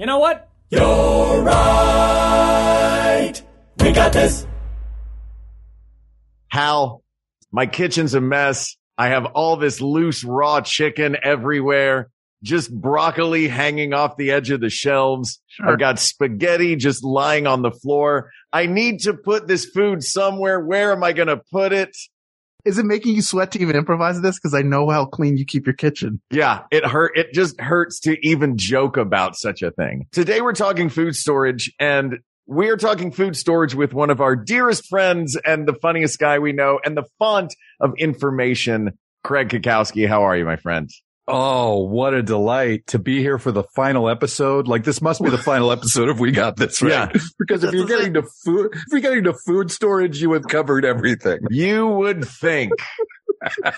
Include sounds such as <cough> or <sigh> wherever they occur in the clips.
You know what? You're right. We got this. Hal, my kitchen's a mess. I have all this loose raw chicken everywhere. Just broccoli hanging off the edge of the shelves. Sure. I've got spaghetti just lying on the floor. I need to put this food somewhere. Where am I going to put it? Is it making you sweat to even improvise this? Because I know how clean you keep your kitchen. Yeah, it hurt. It just hurts to even joke about such a thing. Today we're talking food storage and we are talking food storage with one of our dearest friends and the funniest guy we know and the font of information, Craig Cackowski. How are you, my friend? Oh, what a delight to be here for the final episode. Like this must be the final episode if we got this right. Yeah. <laughs> Because if you're getting to food, if you're getting to food storage, you have covered everything. You would think.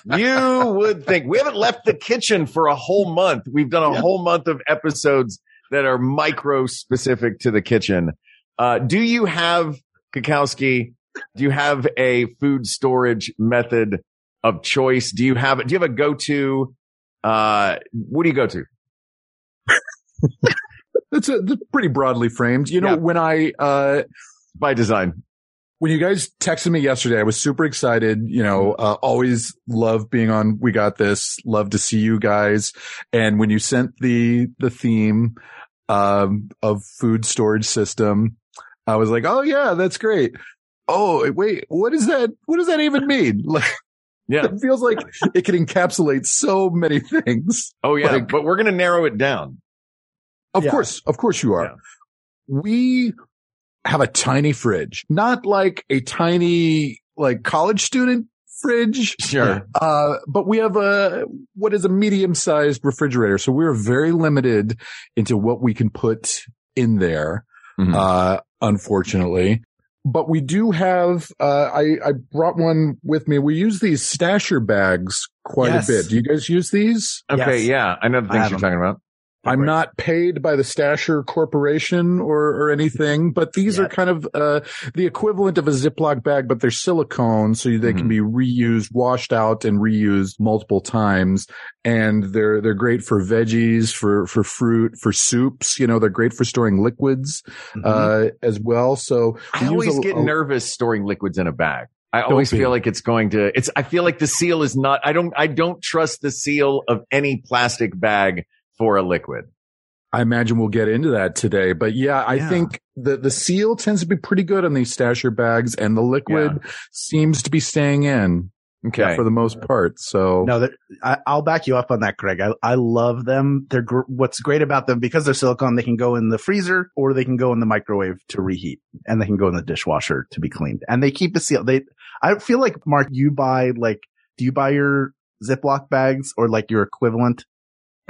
you would think. We haven't left the kitchen for a whole month. We've done a Yeah. whole month of episodes that are micro specific to the kitchen. Uh, do you have, Cackowski, do you have a food storage method of choice? Do you have, do you have a go-to? Uh, what do you go to? <laughs> That's, a, that's pretty broadly framed. You know, Yeah. when I, uh, By design. when you guys texted me yesterday, I was super excited. You know, uh, always love being on We Got This. Love to see you guys. And when you sent the, the theme, um, of food storage system, I was like, Oh yeah, that's great. Oh, wait, what is that? What does that even mean? <laughs> Like, Yeah. <laughs> it feels like <laughs> it can encapsulate so many things. Oh yeah. Like- but we're going to narrow it down. Of Yeah. course, of course you are. Yeah. We have a tiny fridge, not like a tiny, like college student fridge. Sure. Uh, but we have a, what is a medium sized refrigerator. So we're very limited into what we can put in there. Mhm. Uh, unfortunately, but we do have, uh, I, I brought one with me. We use these stasher bags quite Yes. a bit. Do you guys use these? Okay. Yes. Yeah. I know the things you're them. talking about. I'm not paid by the Stasher Corporation or, or anything, but these are kind of, uh, the equivalent of a Ziploc bag, but they're silicone. So they can be reused, washed out and reused multiple times. And they're, they're great for veggies, for, for fruit, for soups. You know, they're great for storing liquids, Mhm. uh, as well. So I we use always a- get a- nervous storing liquids in a bag. I always feel like it's going to, it's, I feel like the seal is not, I don't, I don't trust the seal of any plastic bag for a liquid. I imagine we'll get into that today, but yeah, I Yeah. think the, the seal tends to be pretty good on these Stasher bags and the liquid seems to be staying in. Okay. for the most part. So No, I, I'll back you up on that, Craig. I, I love them. They're gr- what's great about them because they're silicone. They can go in the freezer or they can go in the microwave to reheat, and they can go in the dishwasher to be cleaned. And they keep the seal. They, I feel like Mark, you buy like, do you buy your Ziploc bags or like your equivalent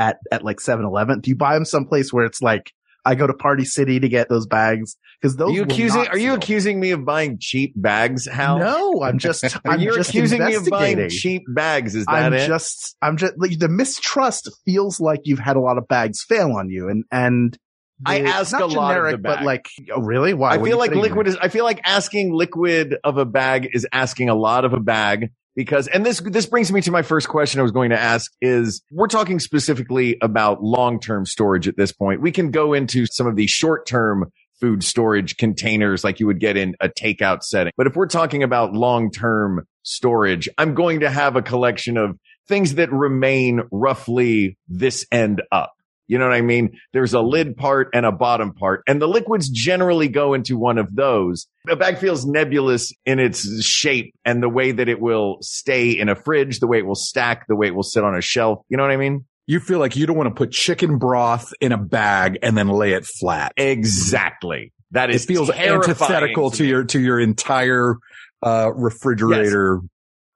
at at like 7-Eleven? Do you buy them someplace where it's like I go to Party City to get those bags because those Are you accusing? Are you seal. accusing me of buying cheap bags, Hal? No, I'm just. <laughs> I'm You're just accusing me of buying cheap bags. Is that I'm it? just, I'm just, like, the mistrust feels like you've had a lot of bags fail on you and, and I ask a lot of generic, the but like, oh, really? Why? I What feel like liquid is, I feel like asking liquid of a bag is asking a lot of a bag because, and this, this brings me to my first question I was going to ask is we're talking specifically about long-term storage at this point. We can go into some of the short-term food storage containers like you would get in a takeout setting. But if we're talking about long-term storage, I'm going to have a collection of things that remain roughly this end up. You know what I mean? There's a lid part and a bottom part, and the liquids generally go into one of those. A bag feels nebulous in its shape and the way that it will stay in a fridge, the way it will stack, the way it will sit on a shelf. You know what I mean? you feel like you don't want to put chicken broth in a bag and then lay it flat. Exactly. That is It feels antithetical to me. your to your entire uh, refrigerator.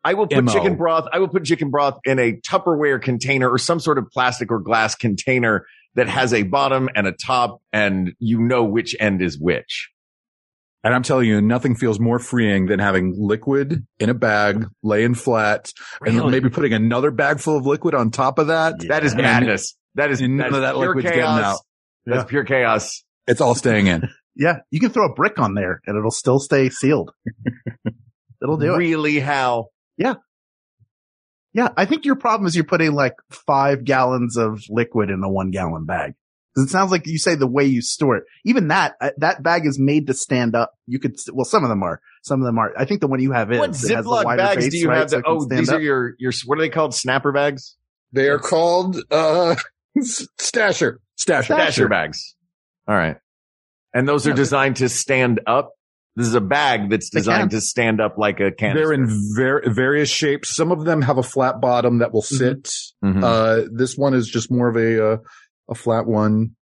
I will put MO. chicken broth. I will put chicken broth in a Tupperware container or some sort of plastic or glass container that has a bottom and a top and you know which end is which. And I'm telling you, nothing feels more freeing than having liquid in a bag, laying flat, and Really? then maybe putting another bag full of liquid on top of that. That is And- madness. That is, and none is of that pure liquid's getting chaos. out. That's Yeah. pure chaos. It's all staying in. <laughs> Yeah, you can throw a brick on there and it'll still stay sealed. <laughs> it'll do it. Really, Hal? Yeah, Yeah. I think your problem is you're putting like five gallons of liquid in a one gallon bag. 'Cause it sounds like you say the way you store it. Even that, uh, that bag is made to stand up. You could, well, some of them are, some of them are. I think the one you have is. What it has the Ziploc bags face, do you right, have? That, it can oh, these up. are your, your, what are they called? Snapper bags? They are called, uh, <laughs> stasher, stasher. Dasher bags. All right. And those are designed to stand up. This is a bag that's designed to stand up like a can. They're in ver- various shapes. Some of them have a flat bottom that will Mm-hmm. sit. Mhm. Uh, this one is just more of a, uh, a flat one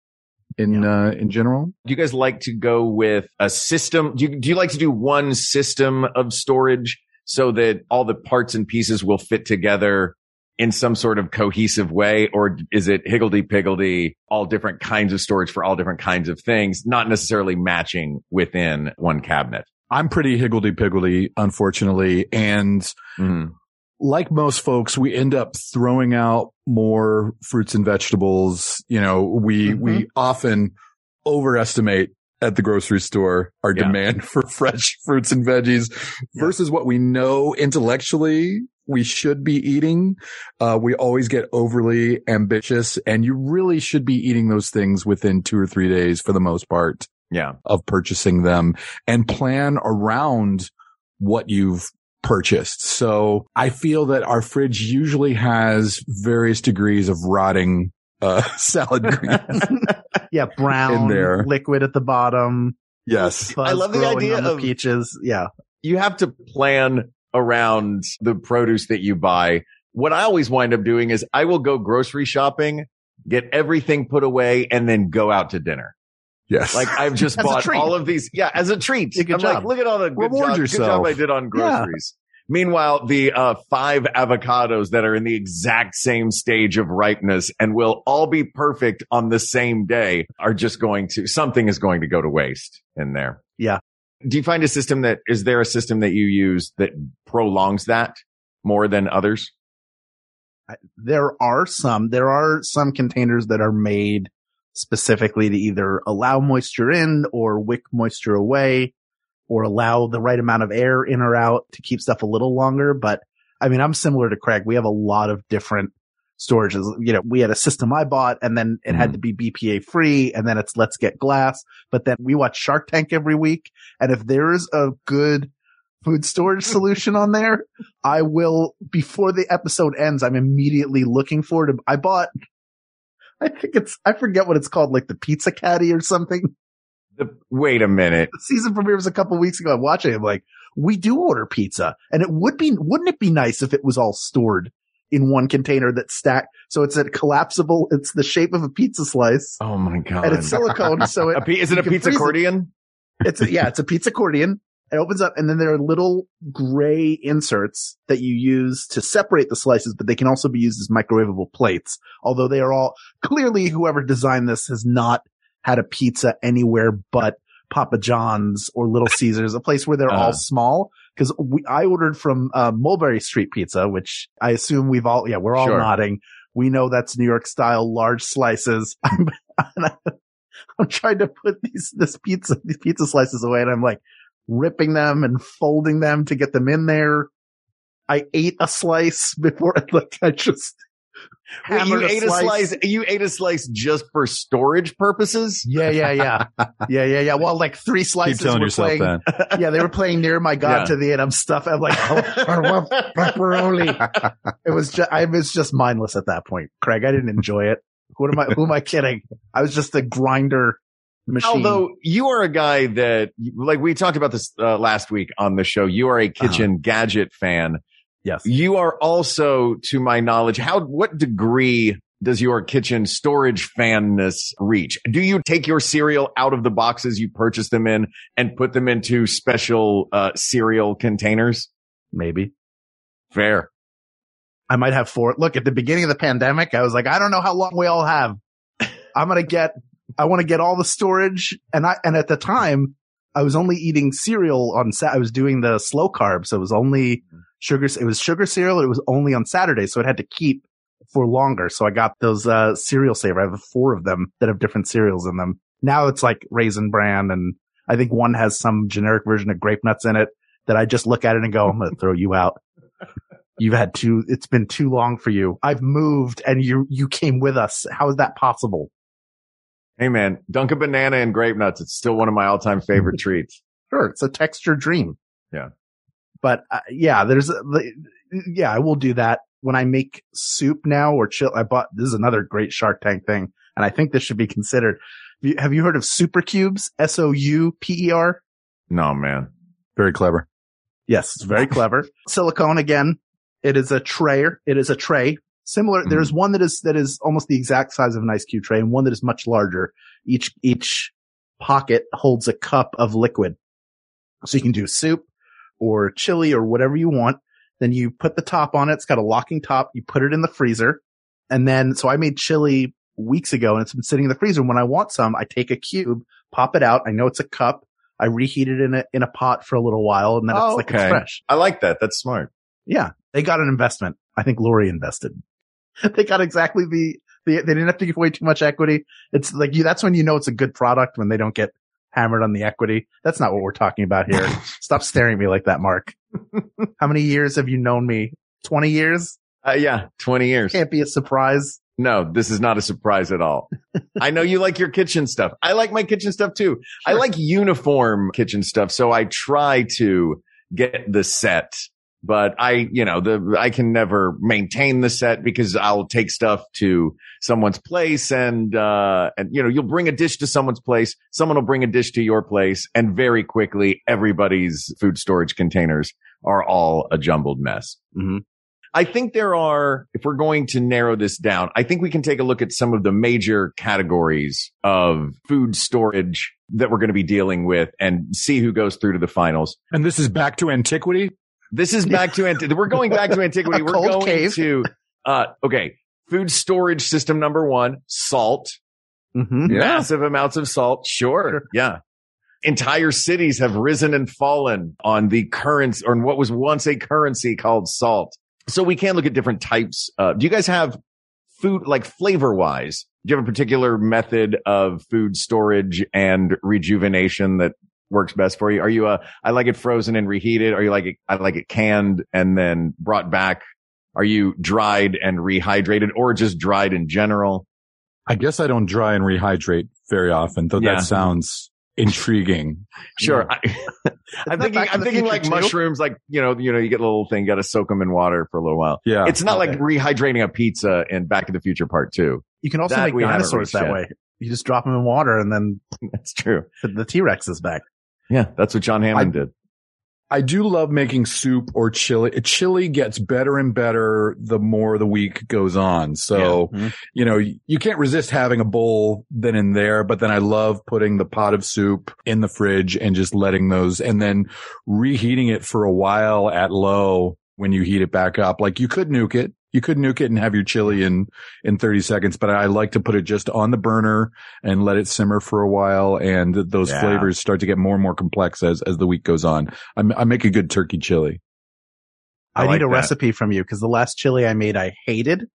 in, uh, in general. do you guys like to go with a system? Do you, do you like to do one system of storage so that all the parts and pieces will fit together in some sort of cohesive way? Or is it higgledy piggledy, all different kinds of storage for all different kinds of things, not necessarily matching within one cabinet? I'm pretty higgledy piggledy, unfortunately. And Mhm. like most folks, we end up throwing out more fruits and vegetables. You know, we, Mhm. we often overestimate at the grocery store our Yeah. demand <laughs> for fresh fruits and veggies versus what we know intellectually we should be eating. Uh, we always get overly ambitious and you really should be eating those things within two or three days for the most part Yeah. of purchasing them and plan around what you've purchased. So I feel that our fridge usually has various degrees of rotting uh, <laughs> salad <laughs> greens. Yeah, <laughs> brown in there. liquid at the bottom. yes. I love the idea on the of- peaches. Yeah. you have to plan around the produce that you buy. What I always wind up doing is I will go grocery shopping, get everything put away and then go out to dinner. Yes. Like I've <laughs> just bought all of these. Yeah. As a treat. Good I'm like, job. look at all the good Reward job, good yourself. job I did on groceries. Meanwhile, the uh, five avocados that are in the exact same stage of ripeness and will all be perfect on the same day are just going to, something is going to go to waste in there. Yeah. Do you find a system that, is there a system that you use that prolongs that more than others? there are some, there are some containers that are made specifically to either allow moisture in or wick moisture away or allow the right amount of air in or out to keep stuff a little longer. But I mean, I'm similar to Craig. We have a lot of different storages. You know, we had a system I bought and then it had to mm-hmm. be BPA free and then it's let's get glass. But then we watch Shark Tank every week. And if there is a good food storage <laughs> solution on there, I will, before the episode ends, I'm immediately looking for it. I bought, I think it's, I forget what it's called, like the pizza caddy or something. The, wait a minute. The season premiere was a couple weeks ago. I'm watching it. I'm like, we do order pizza and it would be, wouldn't it be nice if it was all stored in one container that's stacked? So it's a collapsible, it's the shape of a pizza slice Oh my God. and it's silicone. <laughs> So it, is it a pizza freeze it. accordion? it's a, yeah, it's a pizza accordion. It opens up and then there are little gray inserts that you use to separate the slices, but they can also be used as microwavable plates. Although they are all clearly whoever designed this has not had a pizza anywhere but Papa John's or Little <laughs> Caesars, a place where they're Uh-huh. all small. Cause we, I ordered from, uh, Mulberry Street Pizza, which I assume we've all, yeah, we're all Sure. nodding. We know that's New York style large slices. <laughs> I'm, I'm trying to put these, this pizza, these pizza slices away and I'm like ripping them and folding them to get them in there. I ate a slice before, <laughs> like I just <laughs> Wait, you hammered ate a slice. You ate a slice just for storage purposes. Yeah, yeah, yeah. <laughs> Yeah, yeah, yeah. Well, like three Keep slices telling were yourself playing. that. <laughs> Yeah, they were playing near my God Yeah. to the end. I'm stuff. I'm like, oh, I love pepperoni. It was just, I was just mindless at that point. Craig, I didn't enjoy it. What am I, who am I kidding? I was just a grinder machine. Although you are a guy that, like we talked about this uh, last week on the show, you are a kitchen gadget fan. Yes. You are also, to my knowledge, how, what degree does your kitchen storage fanness reach? Do you take your cereal out of the boxes you purchase them in and put them into special, uh, cereal containers? Maybe. Fair. I might have four. Look, at the beginning of the pandemic, I was like, I don't know how long we all have. I'm going to get, I want to get all the storage. And I, and at the time I was only eating cereal on set. I was doing the slow carbs. So it was only sugar. It was sugar cereal. It was only on Saturday. So it had to keep for longer. So I got those, uh, cereal saver. I have four of them that have different cereals in them. Now it's like raisin bran and I think one has some generic version of grape nuts in it that I just look at it and go, I'm going to throw you out. <laughs> You've had too, it's been too long for you. I've moved and you, you came with us. How is that possible? Hey man, dunk a banana and grape nuts. It's still one of my all time favorite <laughs> treats. Sure. It's a texture dream. Yeah. But uh, yeah, there's, yeah, I will do that when I make soup now or chill. I bought, this is another great Shark Tank thing. And I think this should be considered. Have you, heard of Souper Cubes? S O U P E R? No man. Very clever. Yes, it's very <laughs> clever. Silicone again. It is a tray. It is a tray. Similar. Mhm. There's one that is, that is almost the exact size of an ice cube tray and one that is much larger. Each, each pocket holds a cup of liquid. So you can do soup or chili or whatever you want. Then you put the top on it. It's got a locking top. You put it in the freezer. And then, so I made chili weeks ago and it's been sitting in the freezer. When I want some, I take a cube, pop it out. I know it's a cup. I reheat it in a, in a pot for a little while and then Oh, it's like okay. it's fresh. I like that. That's smart. Yeah. They got an investment. I think Lori invested. <laughs> they got exactly the, the, they didn't have to give away too much equity. It's like you, that's when you know it's a good product when they don't get hammered on the equity. That's not what we're talking about here. <laughs> Stop staring at me like that, Mark. How many years have you known me? 20 years? Uh, yeah. 20 years. Can't be a surprise. No, this is not a surprise at all. <laughs> I know you like your kitchen stuff. I like my kitchen stuff too. I like uniform kitchen stuff. So I try to get the set, but I, you know, the, I can never maintain the set because I'll take stuff to someone's place and, uh, and, you know, you'll bring a dish to someone's place. Someone will bring a dish to your place and very quickly everybody's food storage containers are all a jumbled mess. Mm-hmm. I think there are, if we're going to narrow this down, I think we can take a look at some of the major categories of food storage that we're going to be dealing with and see who goes through to the finals. And this is back to antiquity. This is back to antiquity. We're going back to <laughs> antiquity. We're going cave. to, uh, okay. Food storage system number one, salt. Mm-hmm. Massive amounts of salt. Sure. Yeah. Entire cities have risen and fallen on the currency or on what was once a currency called salt. So we can look at different types. Uh, do you guys have food like flavor wise? Do you have a particular method of food storage and rejuvenation that works best for you? Are you a, I like it frozen and reheated? Are you like, it, I like it canned and then brought back? Are you dried and rehydrated or just dried in general? I guess I don't dry and rehydrate very often, though Yeah. that sounds intriguing. Sure. I, <laughs> I'm thinking, I'm thinking like too? mushrooms, like, you know, you know, you get a little thing, you got to soak them in water for a little while. Yeah. it's not like rehydrating a pizza in Back to the Future Part Two. You can also That make dinosaurs that yet. way. You just drop them in water and then <laughs> That's true. the, the T-Rex is back. Yeah. That's what John Hammond did. I do love making soup or chili. Chili gets better and better the more the week goes on. So, Yeah. Mhm. you know, you can't resist having a bowl then and there, but then I love putting the pot of soup in the fridge and just letting those and then reheating it for a while at low when you heat it back up. Like you could nuke it. You could nuke it and have your chili in, in 30 seconds, but I like to put it just on the burner and let it simmer for a while. And those Yeah. flavors start to get more and more complex as, as the week goes on. I, I make a good turkey chili. I I, like need a that. recipe from you because the last chili I made, I hated,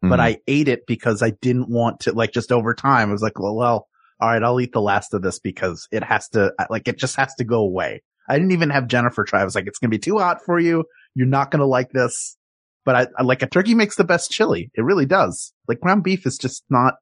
but Mhm. I ate it because I didn't want to, like, just over time, I was like, well, well, all right, I'll eat the last of this because it has to, like, it just has to go away. I didn't even have Jennifer try. I was like, it's going to be too hot for you. You're not going to like this. But I, I like a turkey makes the best chili. It really does. Like ground beef is just not,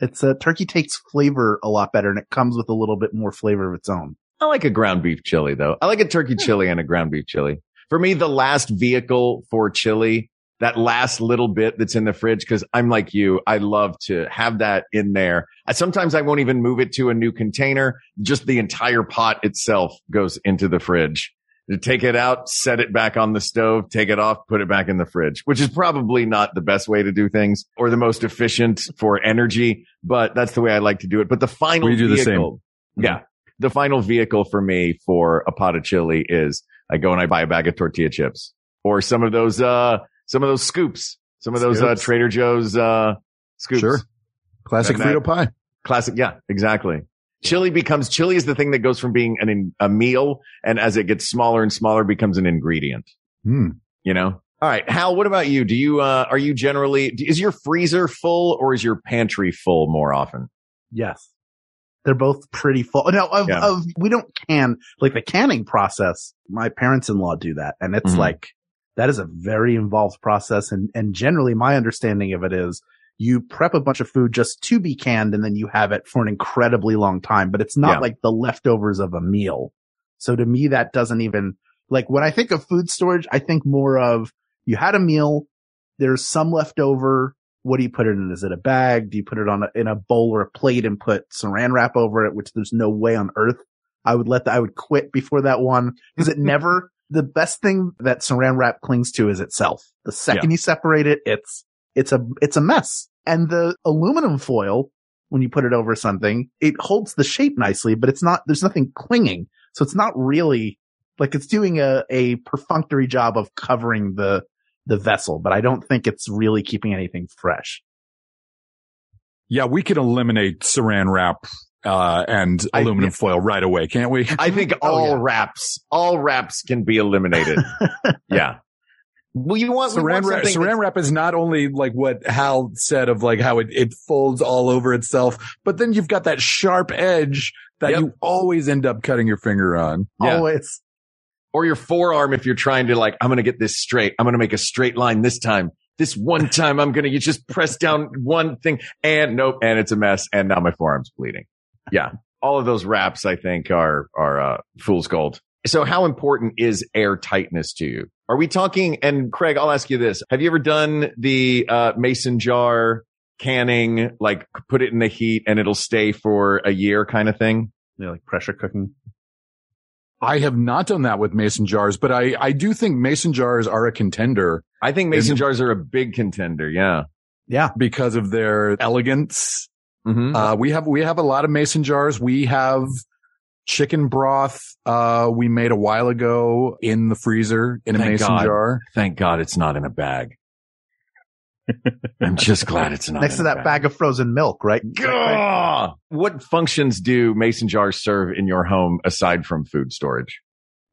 it's a turkey takes flavor a lot better and it comes with a little bit more flavor of its own. I like a ground beef chili though. I like a turkey chili and a ground beef chili. For me, the last vehicle for chili, that last little bit that's in the fridge, cause I'm like you. I love to have that in there. I, sometimes I won't even move it to a new container. Just the entire pot itself goes into the fridge. Take it out, set it back on the stove, take it off, put it back in the fridge, which is probably not the best way to do things or the most efficient for energy, but that's the way I like to do it. But the final We do the same. vehicle, yeah, the final vehicle for me for a pot of chili is I go and I buy a bag of tortilla chips or some of those, uh, some of those scoops, some of those, uh, Trader Joe's, uh, scoops. Sure. Classic And that- Frito pie. Classic. Yeah, exactly. Chili becomes chili is the thing that goes from being an in, a meal and as it gets smaller and smaller becomes an ingredient. Hmm. You know. All right, Hal. What about you? Do you uh are you generally is your freezer full or is your pantry full more often? Yes. They're both pretty full. No, of, Yeah. of, we don't can, like the canning process. My parents-in-law do that. And it's Mhm. like, that is a very involved process. And, and generally my understanding of it is you prep a bunch of food just to be canned and then you have it for an incredibly long time, but it's not Yeah. like the leftovers of a meal. So to me, that doesn't even, like when I think of food storage, I think more of you had a meal, there's some left over. What do you put it in? Is it a bag? Do you put it on a, in a bowl or a plate and put saran wrap over it, which there's no way on earth I would let that, I would quit before that one because it never, <laughs> the best thing that saran wrap clings to is itself. The second you separate it, it's, it's a, it's a mess. And the aluminum foil, when you put it over something, it holds the shape nicely, but it's not, there's nothing clinging. So it's not really like it's doing a, a perfunctory job of covering the, the vessel, but I don't think it's really keeping anything fresh. Yeah, we can eliminate saran wrap uh, and I- aluminum foil right away, can't we? I think Oh, all yeah. wraps, all wraps can be eliminated. <laughs> yeah. Well, you want, we Saran want wrap, something saran wrap is not only like what Hal said of like how it, it folds all over itself, but then you've got that sharp edge that Yep. you always end up cutting your finger on. Yeah. Always. or your forearm if you're trying to like, I'm going to get this straight. I'm going to make a straight line this time. This one <laughs> time I'm going to, you just press down one thing and nope. And it's a mess. And now my forearm's bleeding. Yeah. All of those wraps, I think are, are, uh, fool's gold. So how important is air tightness to you? Are we talking? And Craig, I'll ask you this. Have you ever done the, uh, mason jar canning, like put it in the heat and it'll stay for a year kind of thing? You know, like pressure cooking. I have not done that with mason jars, but I, I do think mason jars are a contender I think mason Is- jars are a big contender. Yeah. Yeah. because of their elegance. Mm-hmm. Uh, we have, we have a lot of mason jars. We have chicken broth. Uh, we made a while ago in the freezer in a Thank mason God. jar. Thank God it's not in a bag. <laughs> I'm just glad it's not Next to a that bag of frozen milk, right? Gah! What functions do mason jars serve in your home aside from food storage?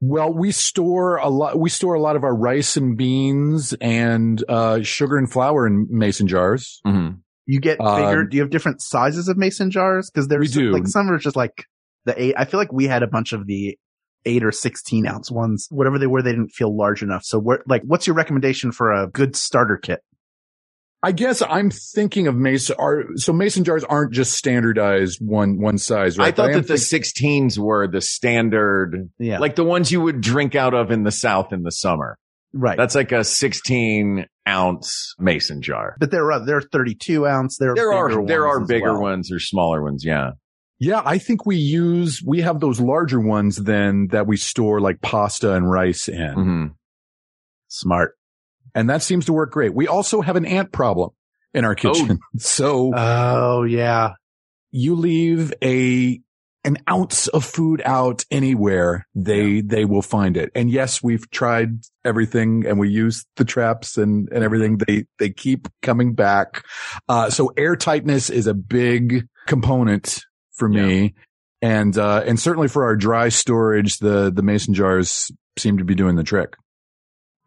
Well, we store a lot, we store a lot of our rice and beans and, uh, sugar and flour in mason jars. Mm-hmm. You get Um, bigger. Do you have different sizes of mason jars? Cause there's We do. like some are just like the eight. I feel like we had a bunch of the eight or 16 ounce ones, whatever they were. They didn't feel large enough. So what, like, what's your recommendation for a good starter kit? I guess I'm thinking of mason, are, so mason jars aren't just standardized one, one size, right? I thought But am that the think- 16s were the standard, Yeah. like the ones you would drink out of in the South in the summer. right. That's like a 16 ounce mason jar. but there are, there are 32 ounce. There are, There bigger are, there ones are bigger well. ones or smaller ones. Yeah. Yeah, I think we use, we have those larger ones then that we store like pasta and rice in. Mm-hmm. Smart. And that seems to work great. We also have an ant problem in our kitchen. <laughs> So Oh yeah. you leave a an ounce of food out anywhere, they they will find it. And yes, we've tried everything and we use the traps and and everything. They they keep coming back. Uh so air tightness is a big component for me. And uh and certainly for our dry storage, the the mason jars seem to be doing the trick.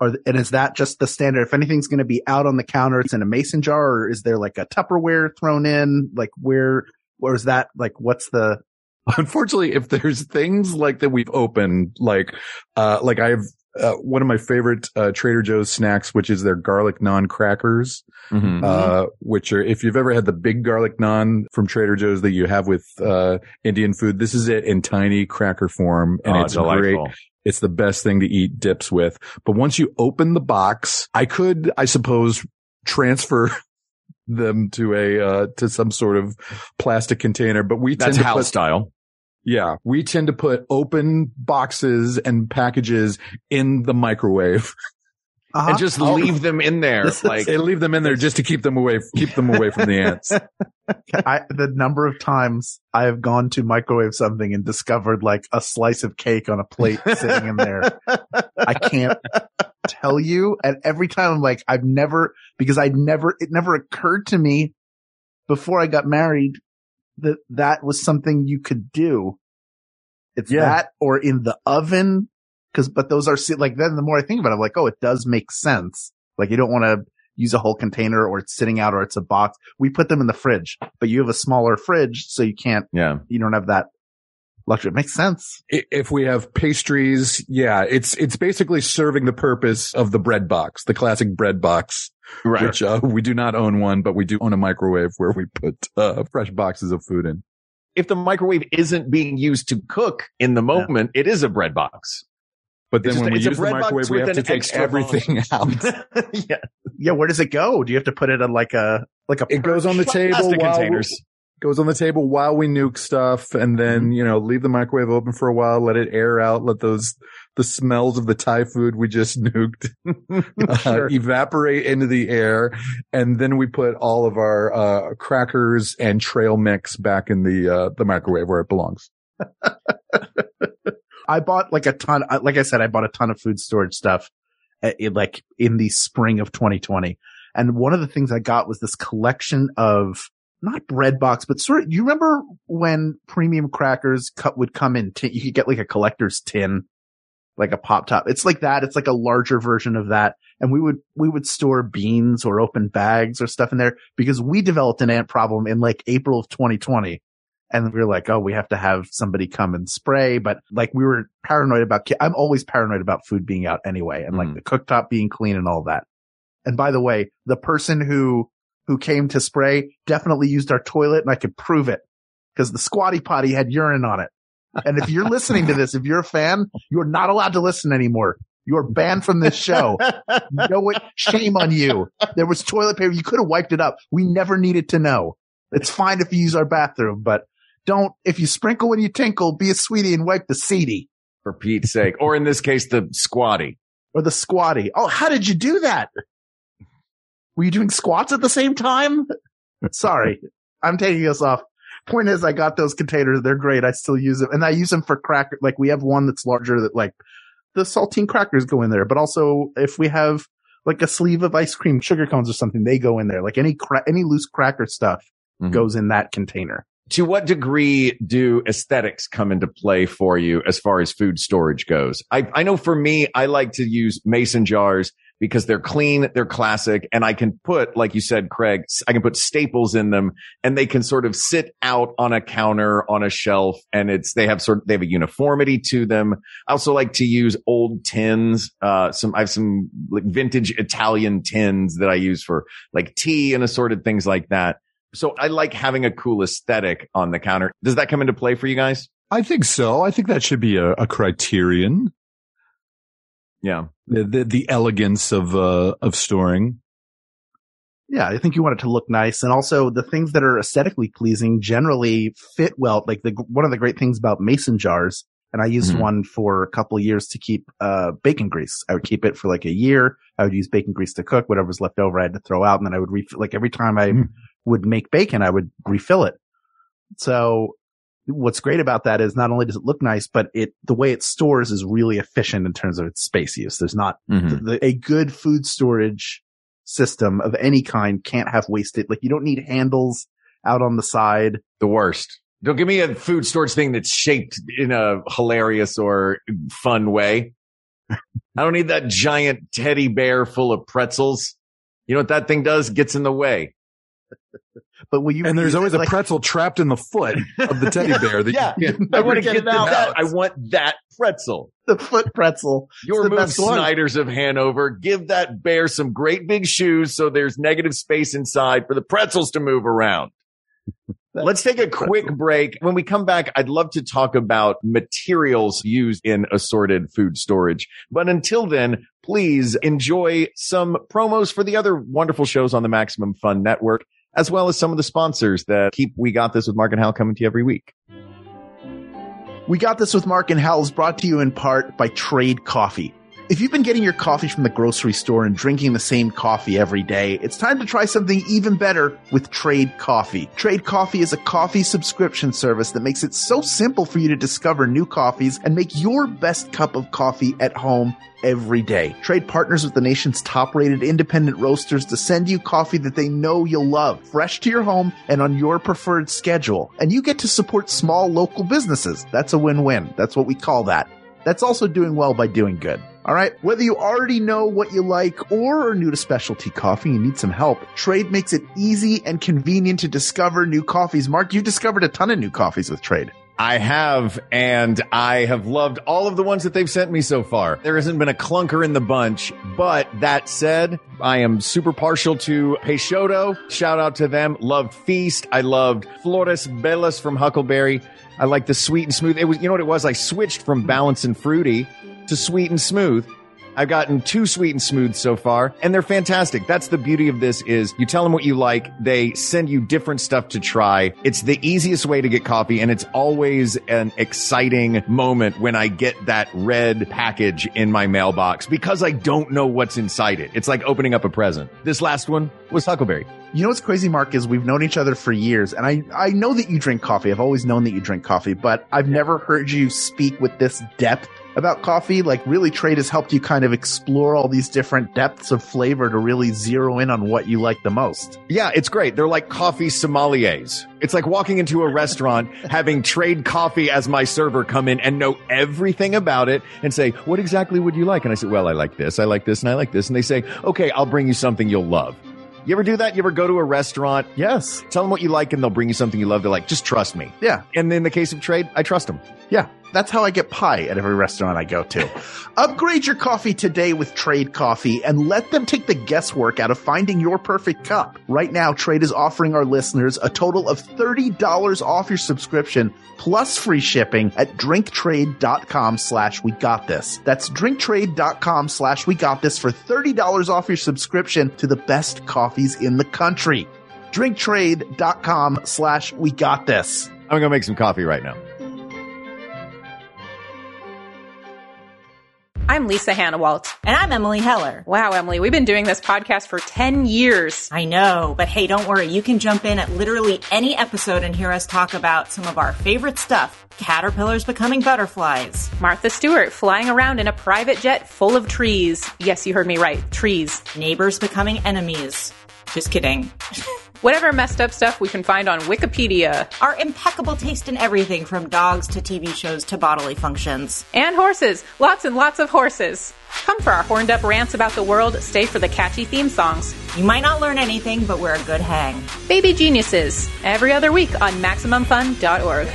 Or, and is that just the standard? If anything's going to be out on the counter, it's in a mason jar or is there like a Tupperware thrown in? Like where, or is that like, what's the, Unfortunately, if there's things like that we've opened, like, uh, like I have, uh, one of my favorite, uh, Trader Joe's snacks, which is their garlic naan crackers, Mm-hmm. uh, which are, if you've ever had the big garlic naan from Trader Joe's that you have with, uh, Indian food, this is it in tiny cracker form and oh, it's great. It's the best thing to eat dips with. But once you open the box, I could, I suppose, transfer <laughs> them to a, uh, to some sort of plastic container, but we That's tend to Hal put, style. Yeah, we tend to put open boxes and packages in the microwave uh And just leave them in there. This Like, and leave them in there just to keep them away, keep them away from the ants. <laughs> I, the number of times I have gone to microwave something and discovered like a slice of cake on a plate sitting in there. I can't tell you. And every time I'm like, I've never, because I never, it never occurred to me before I got married that that was something you could do. It's Yeah. that or in the oven. Cause, but those are like, then the more I think about it, I'm like, oh, it does make sense. Like you don't want to use a whole container or it's sitting out or it's a box. We put them in the fridge, but you have a smaller fridge. So you can't, Yeah. you don't have that luxury. It makes sense. If we have pastries, yeah, it's, it's basically serving the purpose of the bread box, the classic bread box, Right. which, uh, we do not own one, but we do own a microwave where we put, uh, fresh boxes of food in. if the microwave isn't being used to cook in the moment, it is a bread box. But then It's just- when we use the microwave, we have to take extra everything out. <laughs> yeah. Yeah. Where does it go? Do you have to put it in like a, like a, It goes on the table Plastic while containers. Goes on the table while we nuke stuff and then, you know, leave the microwave open for a while, let it air out, let those, the smells of the Thai food we just <laughs> nuked <laughs> uh, evaporate into the air. And then we put all of our, uh, crackers and trail mix back in the, uh, the microwave where it belongs. <laughs> I bought like a ton, like I said, I bought a ton of food storage stuff uh, in like in the spring of 2020. And one of the things I got was this collection of not bread box, but sort of, you remember when premium crackers cut would come in tin, you could get like a collector's tin, like a pop top. It's like that. It's like a larger version of that. And we would, we would store beans or open bags or stuff in there because we developed an ant problem in like April of 2020 and we were like, oh, we have to have somebody come and spray. But like we were paranoid about, ki- I'm always paranoid about food being out anyway and like Mhm. the cooktop being clean and all that. And by the way, the person who, who came to spray definitely used our toilet and I could prove it because the squatty potty had urine on it. And if you're listening to this, if you're a fan, you're not allowed to listen anymore. You're banned from this show. You know what? Shame on you. There was toilet paper. You could have wiped it up. We never needed to know. It's fine if you use our bathroom, but don't, if you sprinkle when you tinkle, be a sweetie and wipe the seedy For Pete's sake. Or in this case, the squatty. or the squatty. Oh, how did you do that? Were you doing squats at the same time? Sorry. <laughs> I'm taking us off. Point is, I got those containers. They're great. I still use them and I use them for cracker. Like we have one that's larger that like the saltine crackers go in there, but also if we have like a sleeve of ice cream, sugar cones or something, they go in there. Like any cra- any loose cracker stuff Mhm. goes in that container. To what degree do aesthetics come into play for you as far as food storage goes? I, I know for me, I like to use mason jars because they're clean, they're classic, and I can put, like you said, Craig, I can put staples in them and they can sort of sit out on a counter, on a shelf, and it's, they have sort of, they have a uniformity to them. I also like to use old tins. Uh, some, I have some like vintage Italian tins that I use for like tea and assorted things like that. So I like having a cool aesthetic on the counter. Does that come into play for you guys? I think so. I think that should be a, a criterion. Yeah. The, the, the elegance of, uh, of storing. Yeah, I think you want it to look nice. And also the things that are aesthetically pleasing generally fit well. Like the, one of the great things about mason jars, and I used Mhm. one for a couple of years to keep, uh, bacon grease. I would keep it for like a year. I would use bacon grease to cook. Whatever was left over, I had to throw out. And then I would refill, like every time I Mm. would make bacon, I would refill it. So what's great about that is not only does it look nice, but it, the way it stores is really efficient in terms of its space use. There's not Mm-hmm. the, a good food storage system of any kind can't have wasted. Like you don't need handles out on the side. The worst. Don't give me a food storage thing that's shaped in a hilarious or fun way. I don't need that giant teddy bear full of pretzels. You know what that thing does? Gets in the way. But when you And there's always a pretzel trapped in the foot of the teddy <laughs> bear that Yeah. you <laughs> I want to get get, it out. that. I want that pretzel. the foot pretzel. Your the move, best one. Snyders of Hanover. Give that bear some great big shoes so there's negative space inside for the pretzels to move around. Let's take a quick break. When we come back, I'd love to talk about materials used in assorted food storage. But until then, please enjoy some promos for the other wonderful shows on the Maximum Fun Network, as well as some of the sponsors that keep We Got This with Mark and Hal coming to you every week. We got this with Mark and Howells brought to you in part by Trade Coffee. If you've been getting your coffee from the grocery store and drinking the same coffee every day, it's time to try something even better with Trade Coffee. Trade Coffee is a coffee subscription service that makes it so simple for you to discover new coffees and make your best cup of coffee at home every day. Trade partners with the nation's top rated independent roasters to send you coffee that they know you'll love, fresh to your home and on your preferred schedule. And you get to support small local businesses. That's a win-win. That's what we call that. That's also doing well by doing good. All right. Whether you already know what you like or are new to specialty coffee and need some help, Trade makes it easy and convenient to discover new coffees. Mark, you've discovered a ton of new coffees with Trade. I have, and I have loved all of the ones that they've sent me so far. There hasn't been a clunker in the bunch, but that said, I am super partial to Peixoto. Shout out to them. Loved Feast. I loved Flores Bellas from Huckleberry. I like the sweet and smooth. It was, you know what it was? I switched from balance and fruity to sweet and smooth. I've gotten two sweet and smooth so far, and they're fantastic. That's the beauty of this is you tell them what you like. They send you different stuff to try. It's the easiest way to get coffee, and it's always an exciting moment when I get that red package in my mailbox because I don't know what's inside it. It's like opening up a present. This last one was Huckleberry. You know what's crazy, Mark, is we've known each other for years, and I, I know that you drink coffee. I've always known that you drink coffee, but I've never heard you speak with this depth about coffee. Like really trade has helped you kind of explore all these different depths of flavor to really zero in on what you like the most. Yeah, it's great. They're like coffee sommeliers. It's like walking into a restaurant, <laughs> having trade coffee as my server come in and know everything about it and say, what exactly would you like? And I say, well, I like this, I like this, and I like this. And they say, okay, I'll bring you something you'll love. You ever do that? You ever go to a restaurant? Yes. Tell them what you like and they'll bring you something you love. They're like, just trust me. Yeah. And in the case of trade, I trust them. Yeah. That's how I get pie at every restaurant I go to. <laughs> Upgrade your coffee today with Trade Coffee and let them take the guesswork out of finding your perfect cup. Right now, Trade is offering our listeners a total of $30 off your subscription plus free shipping at drinktrade.com slash we got this. That's drinktrade.com slash we got this for $30 off your subscription to the best coffees in the country. Drinktrade.com slash we got this. I'm going to make some coffee right now. I'm Lisa Hanawalt. And I'm Emily Heller. Wow, Emily, we've been doing this podcast for 10 years. I know, but hey, don't worry. You can jump in at literally any episode and hear us talk about some of our favorite stuff. Caterpillars becoming butterflies. Martha Stewart flying around in a private jet full of trees. Yes, you heard me right. Trees. Neighbors becoming enemies. Just kidding. <laughs> Whatever messed up stuff we can find on Wikipedia. Our impeccable taste in everything from dogs to TV shows to bodily functions. And horses. Lots and lots of horses. Come for our horned up rants about the world, stay for the catchy theme songs. You might not learn anything, but we're a good hang. Baby Geniuses, every other week on MaximumFun.org.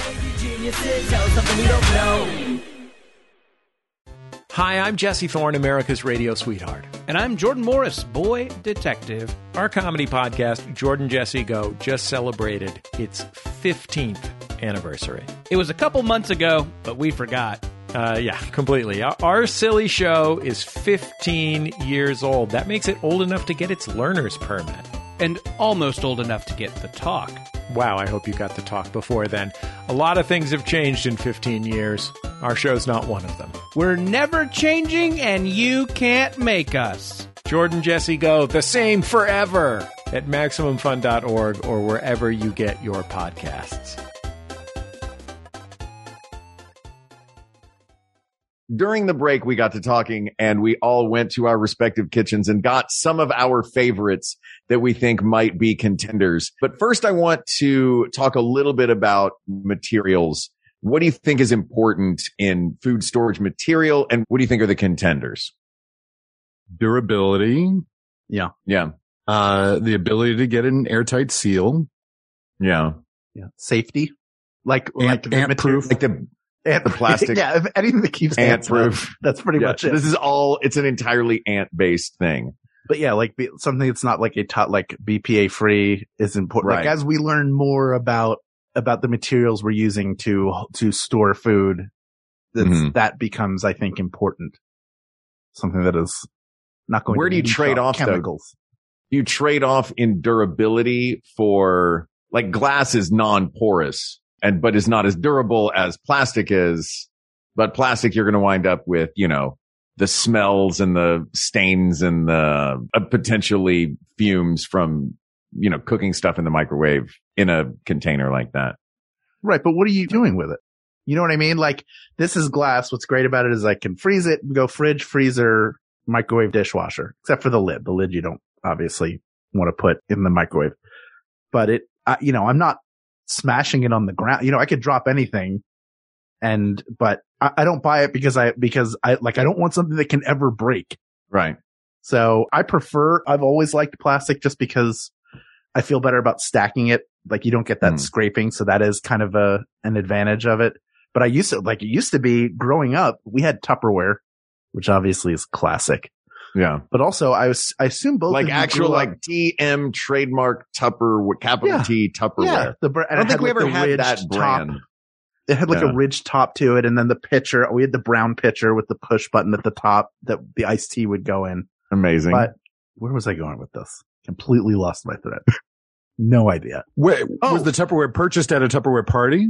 Hi, I'm Jesse Thorne, America's radio sweetheart. And I'm Jordan Morris, boy detective. Our comedy podcast, Jordan Jesse Go, just celebrated its 15th anniversary. It was a couple months ago, but we forgot. Uh, yeah, completely. Our, our silly show is 15 years old. That makes it old enough to get its learner's permit. And almost old enough to get the talk. Wow, I hope you got the talk before then. A lot of things have changed in 15 years. Our show's not one of them. We're never changing, and you can't make us. Jordan Jesse Go, the same forever at MaximumFun.org or wherever you get your podcasts. During the break, we got to talking and we all went to our respective kitchens and got some of our favorites that we think might be contenders. But first, I want to talk a little bit about materials. What do you think is important in food storage material and what do you think are the contenders? Durability. Yeah. Yeah. Uh, the ability to get an airtight seal. Yeah. Yeah. Safety. Like, Ant- like ant proof. Like the, Ant the plastic. <laughs> yeah. If anything that keeps Ant ants out, proof. That's pretty yeah, much it. this is all, it's an entirely ant based thing. But yeah, like be, something that's not like a tot like BPA free is important. Like as we learn more about about the materials we're using to to store food, that's, Mhm. that becomes, I think, important. Something that is not going. Where do you trade off, though? chemicals? you trade off in durability for like glass is non-porous and but is not as durable as plastic is but plastic you're going to wind up with you know the smells and the stains and the uh, potentially fumes from, you know, cooking stuff in the microwave in a container like that. Right. But what are you doing with it? You know what I mean? Like this is glass. What's great about it is I can freeze it, go fridge, freezer, microwave, dishwasher, except for the lid. The lid you don't obviously want to put in the microwave, but it, I, you know, I'm not smashing it on the ground. You know, I could drop anything and, but I, I don't buy it because I, because I, like, I don't want something that can ever break. Right. So I prefer, I've always liked plastic just because I feel better about stacking it. Like you don't get that Mm. scraping. So that is kind of a, an advantage of it. But I used to, like it used to be growing up, we had Tupperware, which obviously is classic. Yeah. But also I was, I assume both like actual up- like TM trademark Tupper with capital Yeah. T Tupperware. yeah, the, I don't think we ever had that top. It had like Yeah. a ridge top to it. And then the pitcher, we had the brown pitcher with the push button at the top that the iced tea would go in. Amazing. But where was I going with this? Completely lost my thread. no idea. Wait, Oh. was the Tupperware purchased at a Tupperware party?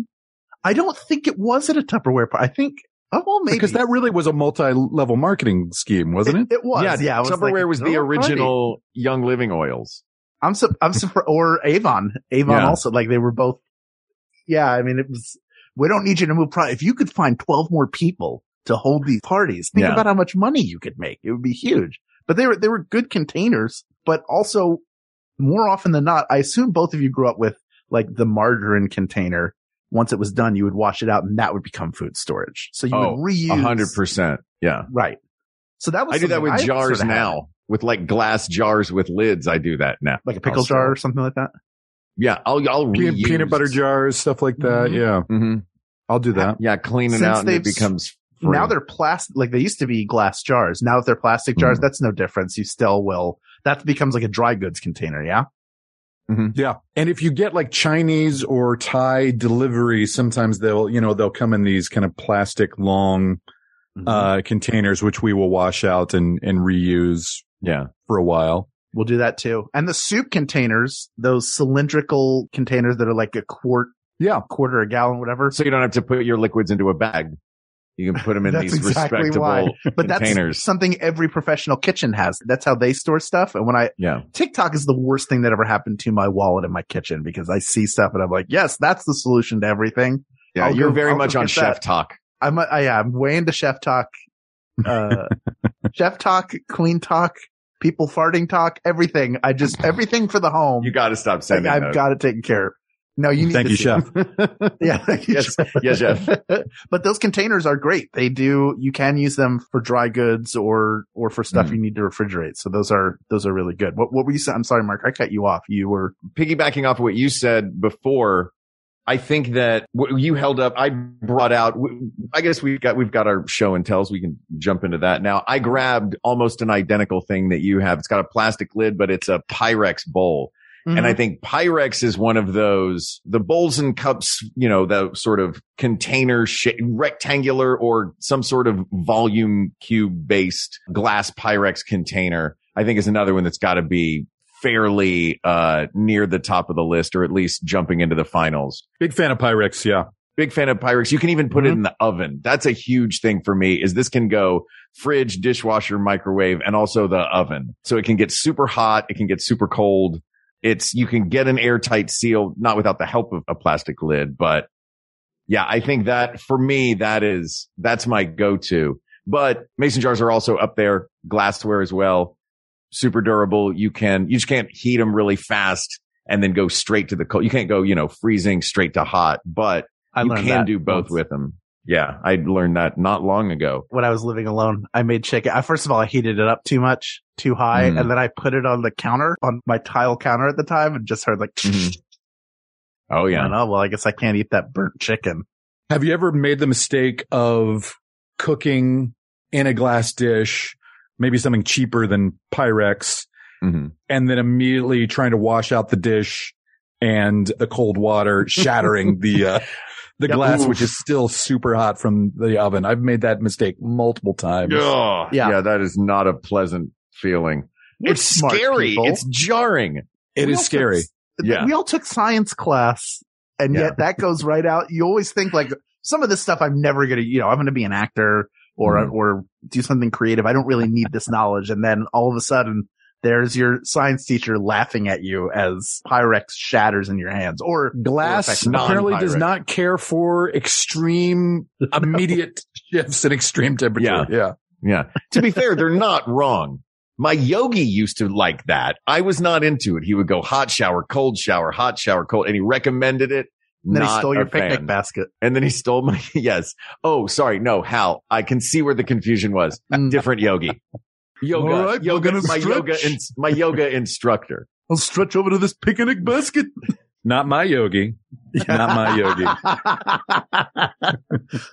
I don't think it was at a Tupperware party. I think, oh, well, maybe. Because that really was a multi-level marketing scheme, wasn't it? It was. yeah, Yeah. Was Tupperware like, was the "Oh, original Young Living oils. I'm, su- I'm surprised. Or Avon. Avon Yeah. also. Like they were both. Yeah. I mean, it was, we don't need you to move. Pro- if you could find 12 more people to hold these parties, think Yeah. about how much money you could make. It would be huge. But they were, they were good containers, but also more often than not, I assume both of you grew up with like the margarine container. Once it was done, you would wash it out and that would become food storage. So you Oh, would reuse. A hundred percent. Yeah. Right. So that was I do that with I jars sorta had. now. With like glass jars with lids, I do that now. like a pickle jar or something like that. Yeah, I'll I'll Peanut, reuse. peanut butter jars, stuff like that. Mhm. Yeah, hmm I'll do that. Yeah, clean it Since out and it becomes free. Now they're plastic, like they used to be glass jars. Now that they're plastic jars, Mhm. that's no difference. You still will. That becomes like a dry goods container. Yeah. Yeah. And if you get like Chinese or Thai delivery, sometimes they'll, you know, they'll come in these kind of plastic long, Mm-hmm. uh, containers, which we will wash out and, and reuse yeah. for a while. We'll do that too. And the soup containers, those cylindrical containers that are like a quart, Yeah. quarter, a gallon, whatever. So you don't have to put your liquids into a bag. You can put them in <laughs> these exactly respectable why. <laughs> But containers. that's something every professional kitchen has. That's how they store stuff. And when I, yeah. TikTok is the worst thing that ever happened to my wallet in my kitchen because I see stuff and I'm like, yes, that's the solution to everything. Yeah. I'll you're go- very I'll much on chef that. talk. I'm, a, I, I'm way into chef talk, uh, <laughs> chef talk, clean talk, people farting talk, everything. I just, everything for the home. You got to stop sending I've those. got it taken care of. No, you need Thank you, chef. <laughs> Yeah. thank you, Yes. Yes, chef. <laughs> but those containers are great. They do, you can use them for dry goods or, or for stuff Mm. you need to refrigerate. So those are, those are really good. What, what were you saying? I'm sorry, Mark. I cut you off. You were, piggybacking off of what you said before, I think that what you held up, I brought out, I guess we've got, we've got our show and tells. We can jump into that now. I grabbed almost an identical thing that you have. It's got a plastic lid, but it's a Pyrex bowl. And Mm-hmm. I think Pyrex is one of those, the bowls and cups, you know, the sort of container shape, rectangular or some sort of volume cube based glass Pyrex container. I think is another one that's got to be fairly, uh, near the top of the list or at least jumping into the finals. Big fan of Pyrex. Yeah. Big fan of Pyrex. You can even put it Mm-hmm. in the oven. That's a huge thing for me is this can go fridge, dishwasher, microwave, and also the oven. So it can get super hot. It can get super cold. It's, you can get an airtight seal, not without the help of a plastic lid, but yeah, I think that for me, that is, that's my go-to. But mason jars are also up there, glassware as well. Super durable. You can, you just can't heat them really fast and then go straight to the cold. You can't go, you know, freezing straight to hot, but I you can do both once. with them. Yeah. I learned that not long ago. when I was living alone, I made chicken. I, first of all, I heated it up too much, too high, Mm. and then I put it on the counter, on my tile counter at the time, and just heard like, Mhm. Oh yeah. don't know. Well, I guess I can't eat that burnt chicken. Have you ever made the mistake of cooking in a glass dish, maybe something cheaper than Pyrex, hmm and then immediately trying to wash out the dish and the cold water <laughs> shattering the, uh, the Yep. glass, Oof. which is still super hot from the oven. I've made that mistake multiple times. Yeah. Yeah. Yeah. That is not a pleasant feeling. We're it's smart scary. people. It's jarring. It We is scary. took- Yeah. We all took science class and Yeah. yet that goes right out. You always think like some of this stuff I'm never going to, you know, I'm going to be an actor or, Mhm. or do something creative. I don't really need this knowledge. And then all of a sudden there's your science teacher laughing at you as Pyrex shatters in your hands or Glass apparently does not care for extreme, <laughs> immediate shifts in extreme temperature. Yeah. Yeah. Yeah. To be fair, they're not wrong. My yogi used to like that. I was not into it. He would go hot shower, cold shower, hot shower, cold, and he recommended it. And then he stole your a picnic fan. basket. And then he stole my, <laughs> yes. Oh, sorry. No, Hal. I can see where the confusion was. Mm. Different yogi. Yoga, All right, we're yoga, gonna my yoga, in, my yoga instructor. I'll stretch over to this picnic basket. <laughs> Not my yogi. Not my yogi.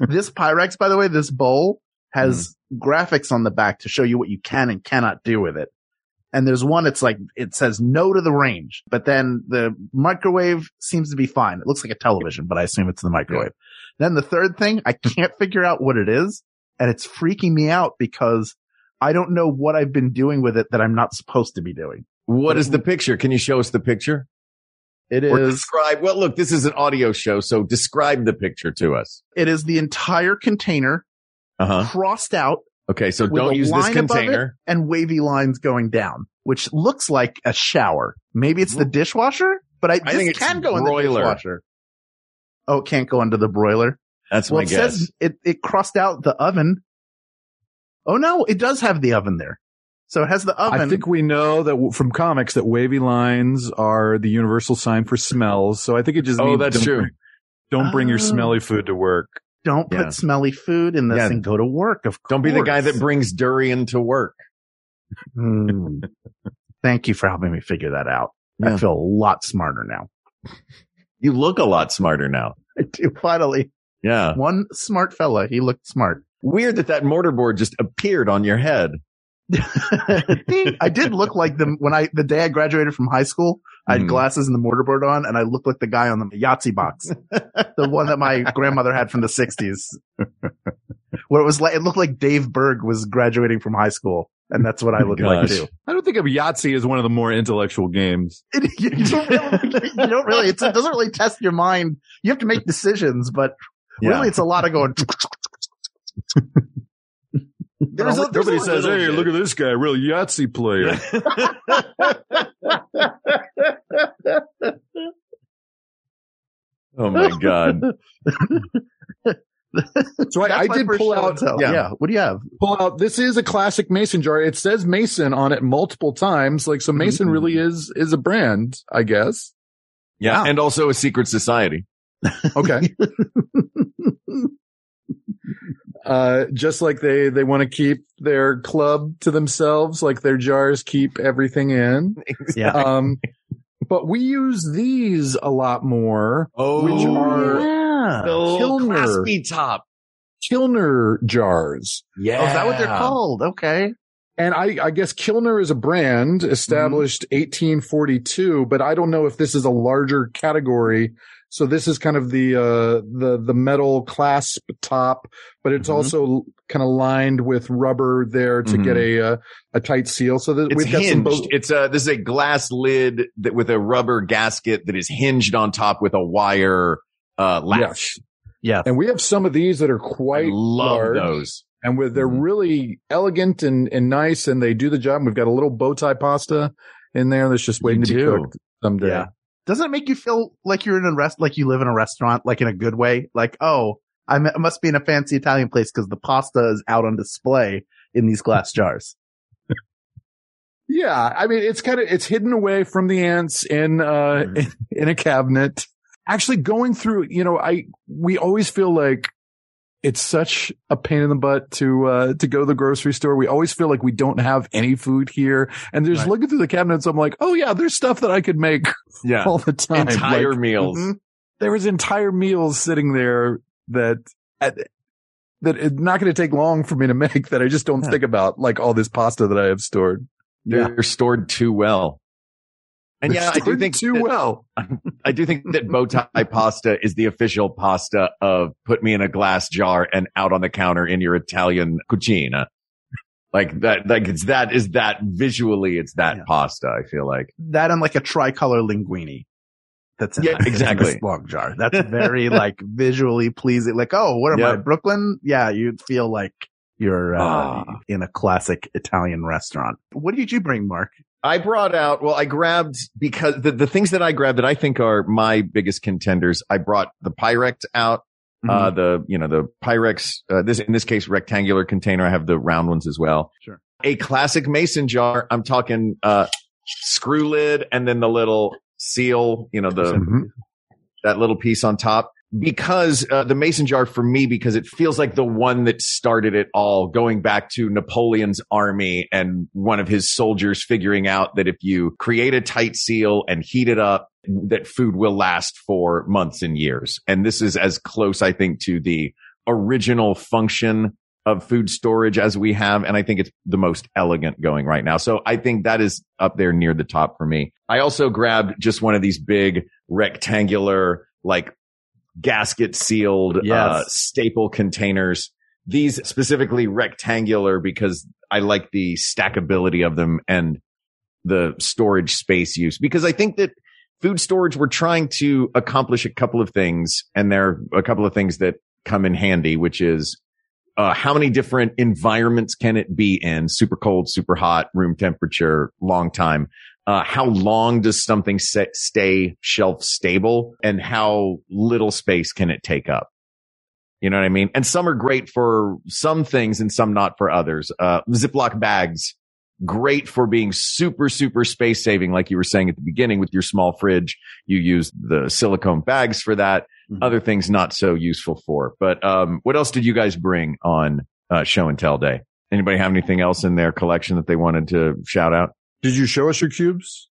<laughs> this Pyrex, by the way, this bowl has graphics on the back to show you what you can and cannot do with it. And there's one, it's like, it says no to the range, but then the microwave seems to be fine. It looks like a television, but I assume it's the microwave. Then the third thing, I can't figure out what it is. And it's freaking me out because I don't know what I've been doing with it that I'm not supposed to be doing. What is the picture? Can you show us the picture? It is. Or describe, well, look, this is an audio show, so describe the picture to us. it is the entire container Uh huh. crossed out Okay. So don't use this line above it container. and wavy lines going down, which looks like a shower. Maybe it's the dishwasher, but I, I this think it can go in the dishwasher. Oh, it can't go into the broiler. That's well, my it guess. says it, it crossed out the oven. Oh no, it does have the oven there. So it has the oven. I think we know that w- from comics that wavy lines are the universal sign for smells. So I think it just Oh, means that's don't true. bring- don't bring your Oh. smelly food to work. Don't put Yeah. smelly food in this Yeah. and go to work. Of Don't be the guy that brings durian to work. Hmm. Thank you for helping me figure that out. I feel a lot smarter now. <laughs> You look a lot smarter now. I do finally. Yeah. One smart fella. He looked smart. Weird that that mortarboard just appeared on your head. <laughs> I did look like them when I, the day I graduated from high school, I had Mhm. glasses and the mortarboard on and I looked like the guy on the Yahtzee box. <laughs> the one that my grandmother had from the sixties. Where it was like, it looked like Dave Berg was graduating from high school. And that's what I look like Gosh. too. I don't think of Yahtzee as one of the more intellectual games. It, <laughs> you, you don't really, you don't really, it's, it doesn't really test your mind. You have to make decisions, but Yeah. really it's a lot of going. <laughs> There's a- there's Nobody says, "Hey, bit. look at this guy, real Yahtzee player." oh my God. So I, I did pull out. yeah. yeah. What do you have? Pull out. This is a classic Mason jar. It says Mason on it multiple times. Like so, Mason Mm. really is is a brand, I guess. Yeah. Yeah. And also a secret society. Okay. <laughs> uh, just like they they want to keep their club to themselves, like their jars keep everything in. Yeah. Um, but we use these a lot more. Oh, Which are yeah. the little Kilner. claspy top. Kilner jars. Yeah. Oh, is that what they're called? Okay. And I, I guess Kilner is a brand established 1842, but I don't know if this is a larger category. So this is kind of the, uh, the, the metal clasp top, but it's Mhm. also kind of lined with rubber there to get a, uh, a tight seal. So that It's we've got some hinged. both. It's a, this is a glass lid that with a rubber gasket that is hinged on top with a wire, uh, latch. Yes. Yeah. And we have some of these that are I quite love large. those. and with they're Mhm. really elegant and, and nice and they do the job. We've got a little bow tie pasta in there that's just waiting to be cooked someday. Yeah. Doesn't it make you feel like you're in a rest, like you live in a restaurant, like in a good way? Like, oh, I'm, must be in a fancy Italian place because the pasta is out on display in these glass <laughs> jars. Yeah, I mean, it's kind of it's hidden away from the ants in uh in, <laughs> in a cabinet. Actually, going through, you know, I we always feel like it's such a pain in the butt to uh to go to the grocery store. We always feel like we don't have any food here, and there's Right. looking through the cabinets. I'm like, oh yeah, there's stuff that I could make <laughs> Yeah. all the time. Entire Like, meals. Mhm. there was entire meals sitting there that at, that it's not going to take long for me to <laughs> make that I just don't Yeah. think about, like all this pasta that I have stored. They're stored too well. And yeah, I do think too that- well. <laughs> I do think that bow tie pasta is the official pasta of put me in a glass jar and out on the counter in your Italian cucina. Like that, like it's that is that visually, it's that Yeah. pasta. I feel like That and like a tricolor linguine. That's in Yeah, that- that's <laughs> in exactly. long jar. That's <laughs> very like visually pleasing. Like, oh, what am I, Brooklyn? Yeah, you'd feel like You're uh, Ah. in a classic Italian restaurant. What did you bring, Mark? I brought out, well, I grabbed because the, the things that I grabbed that I think are my biggest contenders, I brought the Pyrex out, Mm-hmm. uh, the, you know, the Pyrex, uh, this, in this case, rectangular container. I have the round ones as well. Sure. A classic mason jar. I'm talking, uh, screw lid and then the little seal, you know, the, Mhm. that little piece on top because uh, the mason jar for me because it feels like the one that started it all going back to napoleon's army and one of his soldiers figuring out that if you create a tight seal and heat it up that food will last for months and years. And this is as close i think to the original function of food storage as we have and i think it's the most elegant going right now. So i think that is up there near the top for me. I also grabbed just one of these big rectangular like gasket sealed uh, staple containers. These specifically rectangular because I like the stackability of them and the storage space use because I think that food storage, we're trying to accomplish a couple of things and there are a couple of things that come in handy, which is uh, how many different environments can it be in? Super cold, super hot, room temperature, long time. Uh, how long does something sa- stay shelf stable and how little space can it take up? You know what I mean? And some are great for some things and some not for others. Uh, Ziploc bags, great for being super, super space saving. Like you were saying at the beginning with your small fridge, you use the silicone bags for that. Mhm. Other things not so useful for. But, um, what else did you guys bring on, uh, show and tell day? Anybody have anything else in their collection that they wanted to shout out? Did you show us your cubes?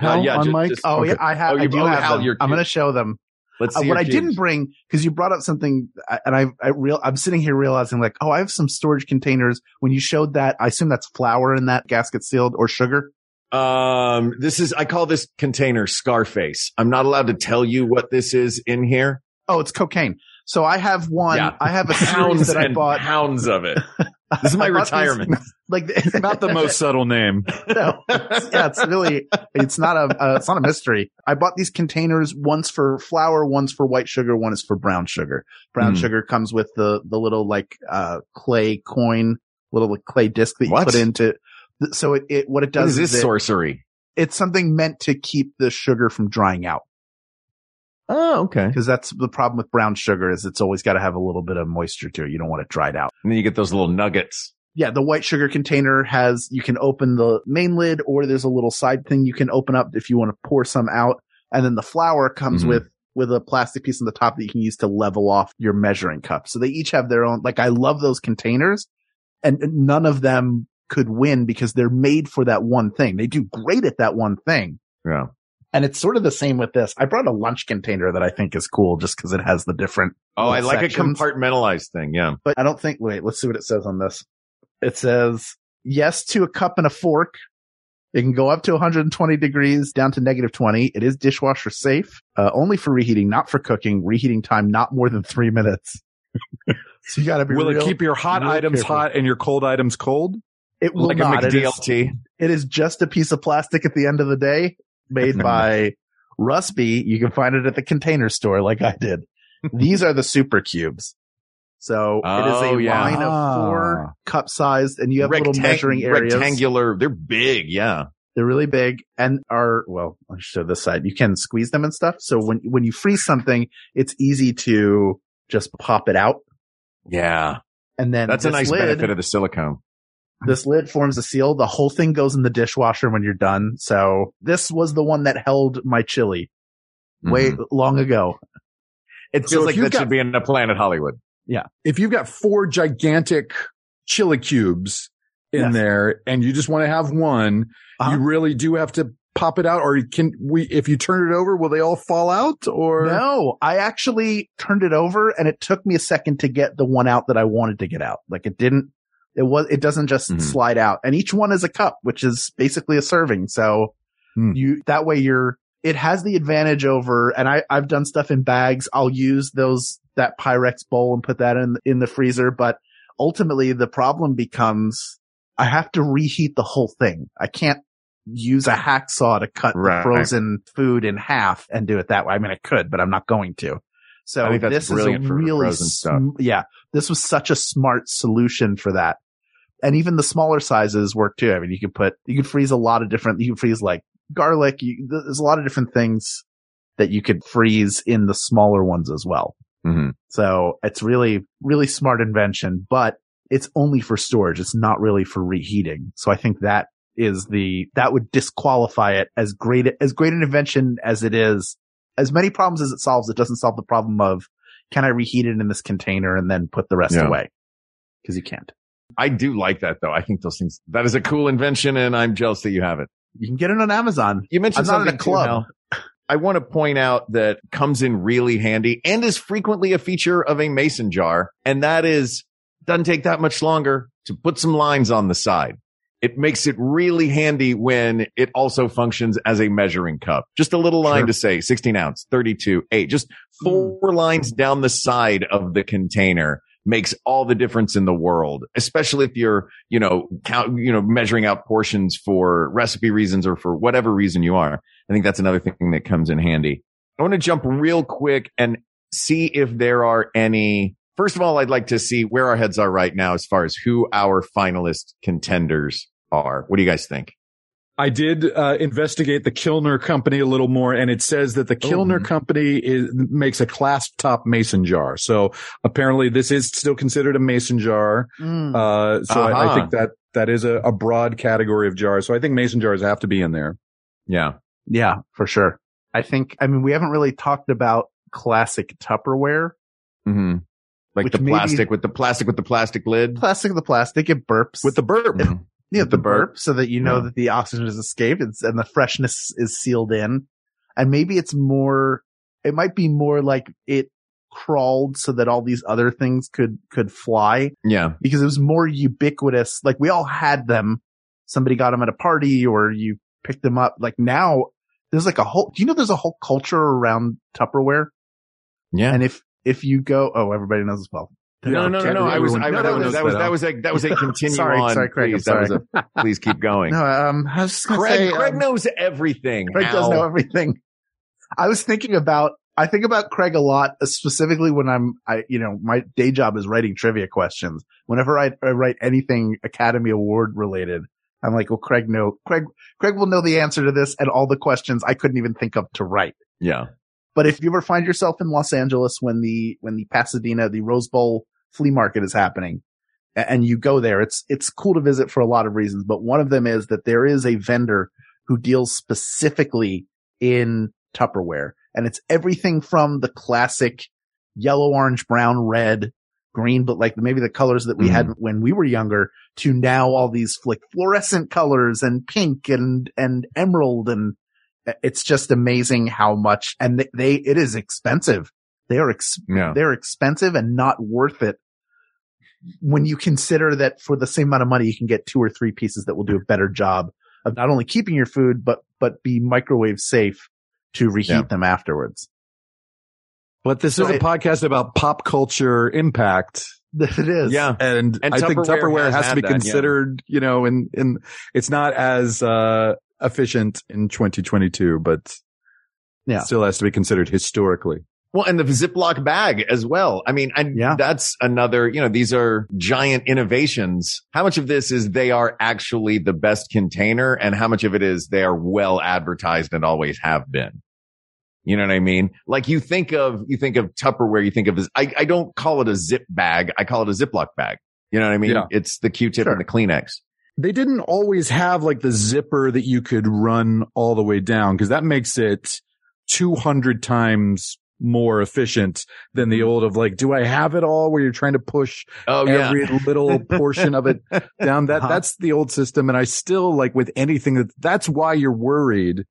Uh, Hal, yeah, on ju- mic? just- Oh Okay. yeah, I have. Oh, I do have them. your I'm going to show them. Let's Uh, see what your I didn't bring because you brought up something, uh, and I, I real, I'm sitting here realizing like, oh, I have some storage containers. When you showed that, I assume that's flour in that gasket sealed or sugar. Um, this is, I call this container Scarface. I'm not allowed to tell you what this is in here. Oh, it's cocaine. So I have one. Yeah. I have a <laughs> series Pounds that I and bought. pounds of it. <laughs> This is my <laughs> I bought these- retirement. <laughs> Like it's Not the most <laughs> subtle name. no, it's- yeah, it's really, it's not a, uh, it's not a mystery. I bought these containers, one's for flour, one's for white sugar, one is for brown sugar. Brown Hmm. sugar comes with the, the little like, uh, clay coin, little like, clay disc that you What? put into, so it, it, what it What does is this it- sorcery? it's something meant to keep the sugar from drying out. Oh, okay. Cause that's the problem with brown sugar is it's always got to have a little bit of moisture to it. You don't want it dried out. And then you get those little nuggets. Yeah, the white sugar container has, you can open the main lid or there's a little side thing you can open up if you want to pour some out. And then the flour comes Mhm. with, with a plastic piece on the top that you can use to level off your measuring cup. So they each have their own, like I love those containers and none of them could win because they're made for that one thing. They do great at that one thing. Yeah. And it's sort of the same with this. I brought a lunch container that I think is cool just because it has the different. Oh, I like sections. a compartmentalized thing. Yeah. But I don't think, wait, let's see what it says on this. It says yes to a cup and a fork. It can go up to 120 degrees down to negative 20. It is dishwasher safe, uh, only for reheating, not for cooking. Reheating time, not more than three minutes. <laughs> so you gotta be Will real- it keep your hot items careful. hot and your cold items cold? It will like not. a It is, it is just a piece of plastic at the end of the day made by Rusby. You can find it at the container store like I did. <laughs> These are the Souper Cubes. So it is Oh, a yeah. line of four Ah. cup sized and you have little measuring areas. Rectangular. They're big. Yeah. They're really big and are, well, I'll show this side. You can squeeze them and stuff. So when, when you freeze something, it's easy to just pop it out. Yeah. And then That's a nice lid, benefit of the silicone. This lid forms a seal. The whole thing goes in the dishwasher when you're done. So this was the one that held my chili way Mhm. long ago. It feels if like that got- should be in a Planet Hollywood. Yeah. If you've got four gigantic chili cubes in Yes. there and you just want to have one, Uh-huh. you really do have to pop it out or can we, if you turn it over, will they all fall out or? No, I actually turned it over and it took me a second to get the one out that I wanted to get out. Like it didn't, it was, it doesn't just Mhm. slide out and each one is a cup, which is basically a serving. So Hmm. you, that way you're, it has the advantage over, and I, I've done stuff in bags. I'll use those, that Pyrex bowl and put that in, in the freezer. But ultimately the problem becomes I have to reheat the whole thing. I can't use a hacksaw to cut Right. the frozen food in half and do it that way. I mean, I could, but I'm not going to. So I think that's this is a really, sm- yeah, this was such a smart solution for that. And even the smaller sizes work too. I mean, you could put, you could freeze a lot of different, you could freeze like garlic. You, there's a lot of different things that you could freeze in the smaller ones as well. Mhm. So it's really, really smart invention, but it's only for storage. It's not really for reheating. So I think that is the, that would disqualify it as great, as great an invention as it is. As many problems as it solves, it doesn't solve the problem of can I reheat it in this container and then put the rest Yeah. away? Cause you can't. I do like that though. I think those things, that is a cool invention and I'm jealous that you have it. You can get it on Amazon. You mentioned I'm not in a club. Hal. I want to point out that comes in really handy and is frequently a feature of a mason jar. And that is doesn't take that much longer to put some lines on the side. It makes it really handy when it also functions as a measuring cup. Just a little line Sure. to say 16 ounce, 32, eight, just four hmm. lines down the side of the container makes all the difference in the world, especially if you're, you know, count, you know, measuring out portions for recipe reasons or for whatever reason you are. I think that's another thing that comes in handy. I want to jump real quick and see if there are any. First of all, I'd like to see where our heads are right now as far as who our finalist contenders are. What do you guys think? I did uh, investigate the Kilner company a little more, and it says that the Kilner company is, makes a clasp top mason jar. So apparently, this is still considered a mason jar. Mm. Uh, so I, I think that that is a, a broad category of jars. So I think mason jars have to be in there. Yeah. Yeah, for sure. I think, I mean, we haven't really talked about classic Tupperware. hmm Like Which the plastic with the plastic with the plastic lid. Plastic of the plastic, it burps. With the burp, Mhm. yeah, with the the burp. burp, so that you know Yeah. that the oxygen has escaped and the freshness is sealed in. And maybe it's more, it might be more like it crawled so that all these other things could, could fly Yeah. because it was more ubiquitous. Like we all had them. Somebody got them at a party or you picked them up. Like now there's like a whole, do you know there's a whole culture around Tupperware? Yeah. And if, if you go, oh, everybody knows as well. No, no, no, no. I was, I, Everyone that was, that was, that. that was a, that was a continue <laughs> Sorry, on. sorry, Craig, please. I'm That was a, <laughs> please keep going. No, um, I was Craig, say, Craig um, knows everything. Craig does know everything. I was thinking about, I think about Craig a lot, uh, specifically when I'm, I, you know, my day job is writing trivia questions. Whenever I, I write anything Academy Award related, I'm like, well, Craig know, Craig, Craig will know the answer to this and all the questions I couldn't even think of to write. Yeah. But if you ever find yourself in Los Angeles when the, when the Pasadena, the Rose Bowl flea market is happening and you go there, it's, it's cool to visit for a lot of reasons, but one of them is that there is a vendor who deals specifically in Tupperware and it's everything from the classic yellow, orange, brown, red, green, but like maybe the colors that we had mm-hmm. when we were younger to now all these like fluorescent colors and pink and, and emerald. And it's just amazing how much, and they, they it is expensive. They are, ex- Yeah. they're expensive and not worth it when you consider that for the same amount of money, you can get two or three pieces that will do a better job of not only keeping your food, but, but be microwave safe to reheat Yeah. them afterwards. but this is So a it- podcast about pop culture impact. <laughs> It is. Yeah. And, And I think Tupperware Tupperware has has, to had be that, yeah. considered, you know, and, and it's not as, uh, efficient in 2022, but Yeah. still has to be considered historically. Well, and the Ziploc bag as well. I mean, and Yeah. that's another, you know, these are giant innovations. How much of this is they are actually the best container and how much of it is they are well advertised and always have been? You know what I mean? Like you think of, you think of Tupperware, you think of as, I, I don't call it a zip bag. I call it a Ziploc bag. You know what I mean? Yeah. It's the Q-tip Sure. and the Kleenex. They didn't always have like the zipper that you could run all the way down because that makes it 200 times more efficient than the old of like, do I have it all where you're trying to push Oh, every little portion of it <laughs> down that Uh-huh. that's the old system and i still like with anything that that's why you're worried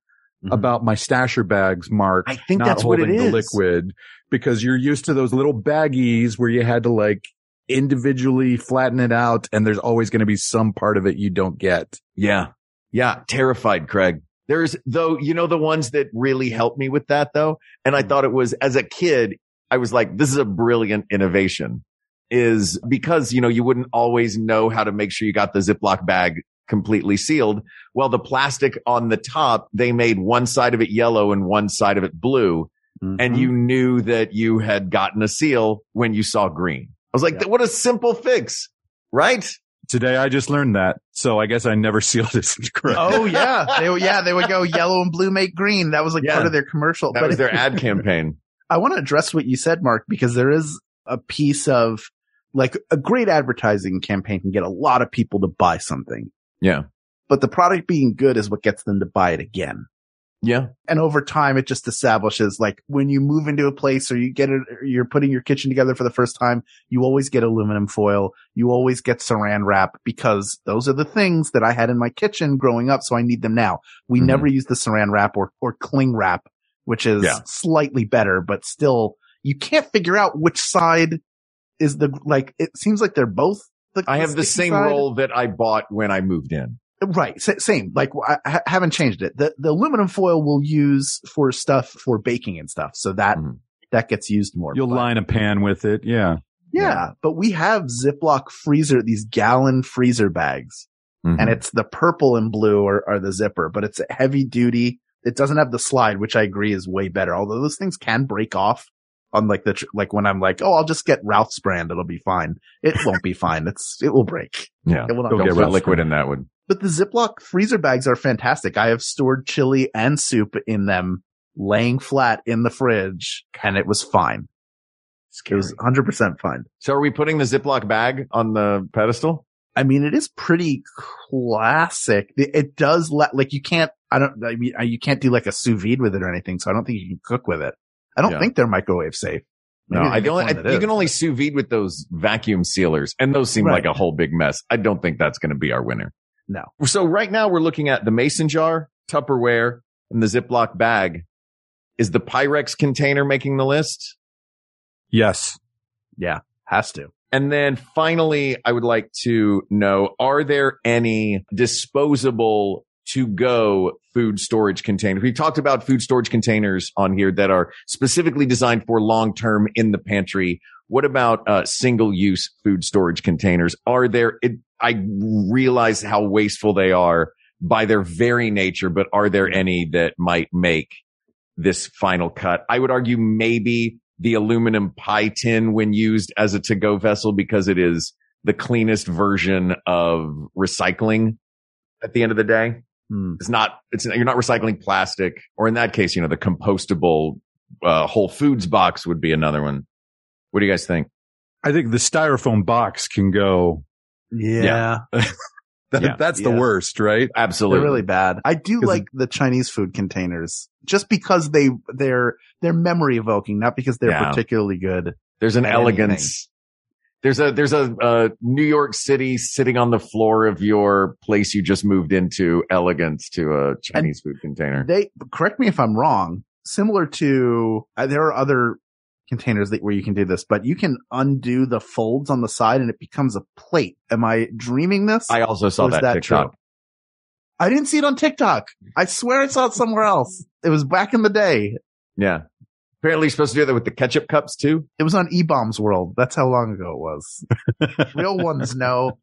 Mhm. about my stasher bags mark I think that's what it holding the is. liquid because you're used to those little baggies where you had to like individually flatten it out and there's always going to be some part of it you don't get Yeah. Yeah. Terrified, Craig. There's though, you know, the ones that really helped me with that though. And I thought it was as a kid, I was like, this is a brilliant innovation is because, you know, you wouldn't always know how to make sure you got the Ziploc bag completely sealed. Well, the plastic on the top, they made one side of it yellow and one side of it blue. and Mhm. you knew that you had gotten a seal when you saw green. I was like, Yeah. what a simple fix, right? Today I just learned that. So I guess I never <laughs> sealed it. correct. Oh yeah, <laughs> they would- yeah they would go yellow and blue make green. That was like Yeah. part of their commercial. That But was their <laughs> ad campaign. I want to address what you said, Mark, because there is a piece of like a great advertising campaign can get a lot of people to buy something, Yeah. but the product being good is what gets them to buy it again. Yeah. And over time, it just establishes like when you move into a place or you get it, you're putting your kitchen together for the first time, you always get aluminum foil. You always get saran wrap because those are the things that I had in my kitchen growing up. So I need them now. We Mhm. never use the saran wrap or, or cling wrap, which is Yeah. slightly better, but still you can't figure out which side is the, like, it seems like they're both the, I have the same side. roll that I bought when I moved in. Right. Same. Like I haven't changed it. The, the aluminum foil we'll use for stuff for baking and stuff. So that, Mhm. that gets used more. You'll But- line a pan with it. Yeah. Yeah. But we have Ziploc freezer, these gallon freezer bags Mhm. and it's the purple and blue are, are the zipper, but it's a heavy duty. It doesn't have the slide, which I agree is way better. Although those things can break off on like the, tr- like when I'm like, Oh, I'll just get Ralph's brand. It'll be fine. It won't be fine. It's, it will break. yeah. It will not Don't Don't get put Ralph's liquid brand. in that one. But the Ziploc freezer bags are fantastic. I have stored chili and soup in them laying flat in the fridge and it was fine. It was 100% fine. So are we putting the Ziploc bag on the pedestal? I mean, it is pretty classic. It, it does let, like you can't, I don't, I mean, you can't do like a sous vide with it or anything. So I don't think you can cook with it. I don't Yeah. think they're microwave safe. No, I there's can only, one that I, you is, can only sous vide with those vacuum sealers and those seem Right. like a whole big mess. I don't think that's going to be our winner. No. So right now we're looking at the mason jar, Tupperware, and the Ziploc bag. Is the Pyrex container making the list? Yes. Yeah, has to. And then finally, I would like to know, are there any disposable to go food storage containers? We've talked about food storage containers on here that are specifically designed for long term in the pantry. What about uh, single use food storage containers? Are there, it, I realize how wasteful they are by their very nature, but are there any that might make this final cut? I would argue maybe the aluminum pie tin when used as a to-go vessel because it is the cleanest version of recycling at the end of the day. Hmm. It's not, it's, you're not recycling plastic or in that case, you know, the compostable, uh, Whole Foods box would be another one. What do you guys think? I think the styrofoam box can go. Yeah. <laughs> That, Yeah. That's the Yeah. worst, right? Absolutely. They're really bad. I do like the Chinese food containers just because they, they're, they're memory evoking, not because they're Yeah. particularly good. There's an at elegance. There's a, there's a, uh, New York City sitting on the floor of your place you just moved into elegance to a Chinese food container. They, correct me if I'm wrong, similar to, uh, there are other containers that where you can do this, but you can undo the folds on the side and it becomes a plate. Am I dreaming this? I also saw that, that TikTok. true? I didn't see it on TikTok. I swear I saw it somewhere else. It was back in the day. Yeah. Apparently you're supposed to do that with the ketchup cups too. It was on eBaum's World. That's how long ago it was. <laughs> Real ones know.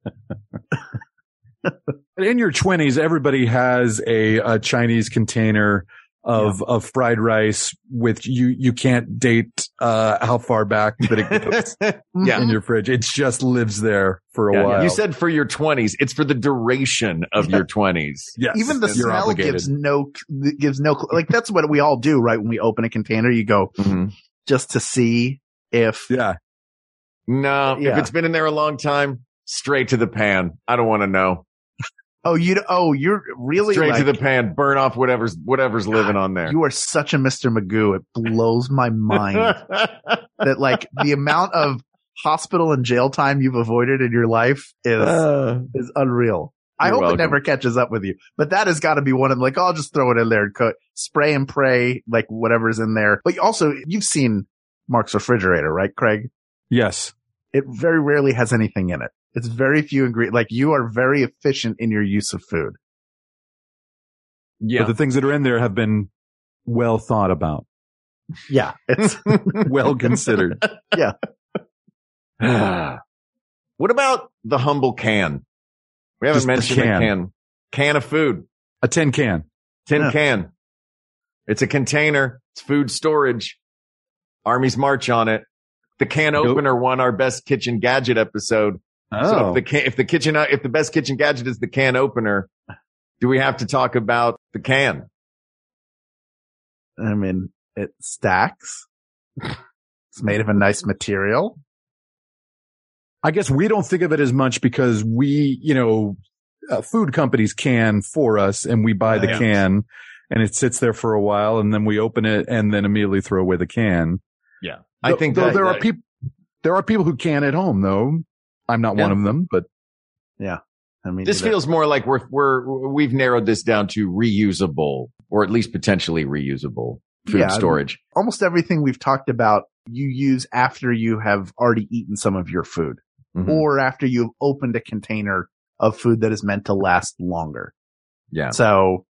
In your twenties, everybody has a, a Chinese container of, of fried rice with you, you can't date, uh, how far back that it goes <laughs> yeah. in your fridge. It just lives there for a Yeah. while. You said for your twenties. It's for the duration of your <laughs> twenties. yes, Even the you're smell obligated. gives no, gives no, like that's what we all do, right? When we open a container, you go Mm-hmm. just to see if, Yeah. No, if it's been in there a long time, straight to the pan. I don't want to know. Oh, you, oh, you're really straight like, to the pan. Burn off whatever's whatever's living on there. you are such a Mr. Magoo. It blows my mind <laughs> that like the amount of hospital and jail time you've avoided in your life is, Uh, is unreal. I hope welcome. it never catches up with you, but that has got to be one of them. Like, oh, I'll just throw it in there and cook, spray and pray, like whatever's in there. But also, you've seen Mark's refrigerator, right, Craig? Yes. It very rarely has anything in it. It's very few ingredients. Like you are very efficient in your use of food. yeah. But the things that are in there have been well thought about, Yeah. It's, <laughs> well considered. <laughs> Yeah. <sighs> what about the humble can? We haven't Just mentioned the can. can. Can of food. A tin can. Tin Yeah. can. It's a container. It's food storage. Armies march on it. The can opener won our best kitchen gadget episode. So Oh. if the can, if the kitchen, if the best kitchen gadget is the can opener, do we have to talk about the can? I mean, it stacks. It's made of a nice material. I guess we don't think of it as much because we, you know, uh, food companies can for us and we buy the Yeah. can and it sits there for a while and then we open it and then immediately throw away the can. Yeah. I think though that- there are people, there are people who can at home though. I'm not one of them, but yeah. I mean, This you feels more like we're, we're, we've narrowed this down to reusable or at least potentially reusable food Yeah, I mean, storage. almost everything we've talked about, you use after you have already eaten some of your food Mhm. or after you've opened a container of food that is meant to last longer. Yeah. So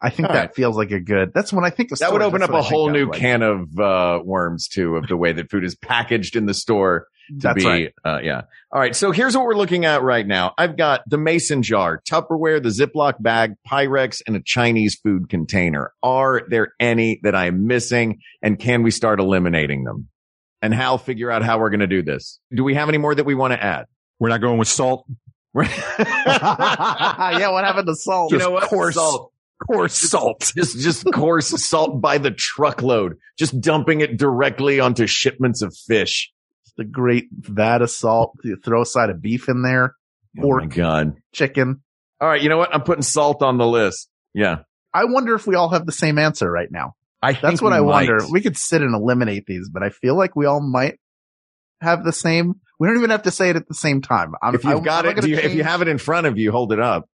I think All that right. feels like a good, that's when I think of That would open up what a I whole of, new like- can of uh, worms too, of the way that food is packaged in the store to That's be. right. Uh, yeah. All right. So here's what we're looking at right now. I've got the mason jar, Tupperware, the Ziploc bag, Pyrex, and a Chinese food container. Are there any that I'm missing? And can we start eliminating them? And Hal, figure out how we're going to do this. Do we have any more that we want to add? we're not going with salt. <laughs> <laughs> yeah, what happened to salt? you know what? coarse- Salt. Coarse salt. <laughs> Just, just coarse salt by the truckload, just dumping it directly onto shipments of fish. the great vat of salt. You throw a side of beef in there, Oh my pork, God. chicken. All right. You know what? I'm putting salt on the list. Yeah. I wonder if we all have the same answer right now. I That's what we I wonder. We could sit and eliminate these, but I feel like we all might have the same. We don't even have to say it at the same time. I'm, If you've I- got I'm it, do you, if you have it in front of you, hold it up.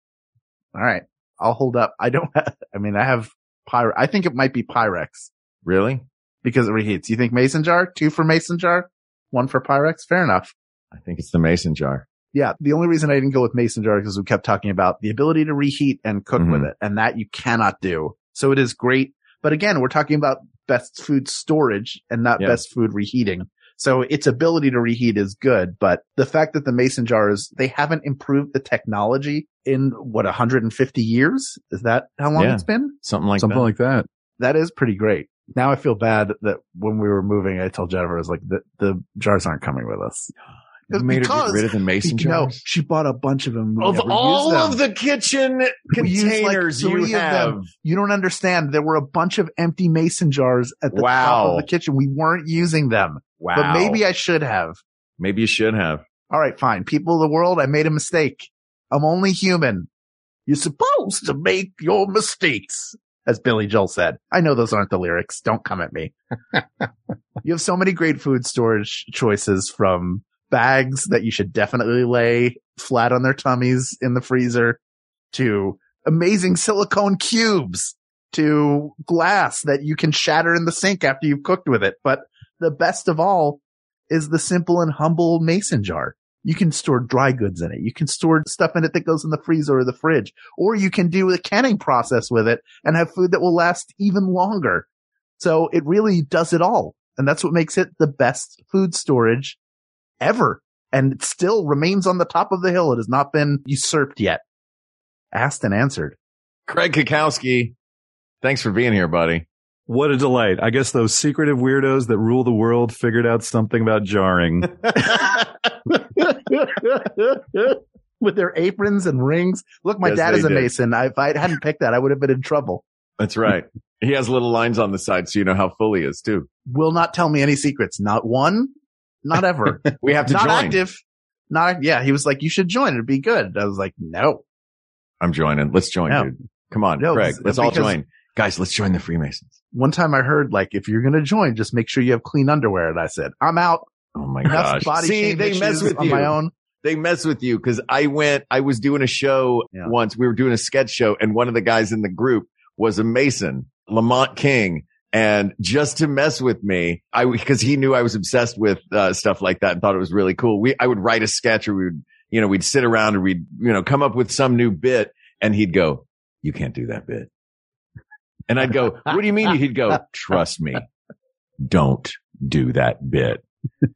all right, I'll hold up. I don't. Have, <laughs> I mean, I have Pyrex. I think it might be Pyrex Really? because it reheats. You think Mason jar? Two for Mason jar, one for Pyrex. Fair enough. I think it's the mason jar. Yeah. The only reason I didn't go with mason jar is because we kept talking about the ability to reheat and cook Mhm. with it. And that you cannot do. So it is great. But again, we're talking about best food storage and not Yeah. best food reheating. So its ability to reheat is good, but the fact that the mason jars, they haven't improved the technology in what, 150 years? Is that how long Yeah. it's been? Something like Something that. like that. That is pretty great. Now I feel bad that when we were moving, I told Jennifer, I was like, the, the jars aren't coming with us. You made her get rid of the mason jars. <laughs> No, jars? she bought a bunch of them. We Of all them. of the kitchen We used, like, containers you have. them. You don't understand. There were a bunch of empty mason jars at the top of the kitchen. We weren't using them, Wow. but maybe I should have. maybe you should have. All right, fine. People of the world, I made a mistake. I'm only human. You're supposed to make your mistakes, as Billy Joel said. I know those aren't the lyrics. Don't come at me. <laughs> you have so many great food storage choices from bags that you should definitely lay flat on their tummies in the freezer to amazing silicone cubes to glass that you can shatter in the sink after you've cooked with it. But the best of all is the simple and humble mason jar. You can store dry goods in it. You can store stuff in it that goes in the freezer or the fridge, or you can do a canning process with it and have food that will last even longer. So it really does it all. And that's what makes it the best food storage ever. And it still remains on the top of the hill. It has not been usurped yet. Asked and answered. Craig Cackowski, thanks for being here, buddy. What a delight. I guess those secretive weirdos that rule the world figured out something about jarring. <laughs> With their aprons and rings. Look, my Yes, dad is a did. mason. I, if I hadn't picked that, I would have been in trouble. That's right. he has little lines on the side so you know how full he is too. Will not tell me any secrets. Not one. Not ever. <laughs> We have to not join. active. Not, yeah. He was like, you should join. It'd be good. I was like, no. I'm joining. Let's join, No. dude. Come on, No, Craig. Let's all join. Guys, let's join the Freemasons. One time I heard like, if you're going to join, just make sure you have clean underwear. And I said, I'm out. Oh my Enough gosh. body See, they mess issues with on you. my own. They mess with you because I went, I was doing a show Yeah. once. We were doing a sketch show and one of the guys in the group was a Mason, Lamont King. And just to mess with me, I, cause he knew I was obsessed with, uh, stuff like that and thought it was really cool. We, I would write a sketch or we would, you know, we'd sit around and we'd, you know, come up with some new bit and he'd go, you can't do that bit. And I'd go, <laughs> what do you mean? He'd go, trust me, don't do that bit.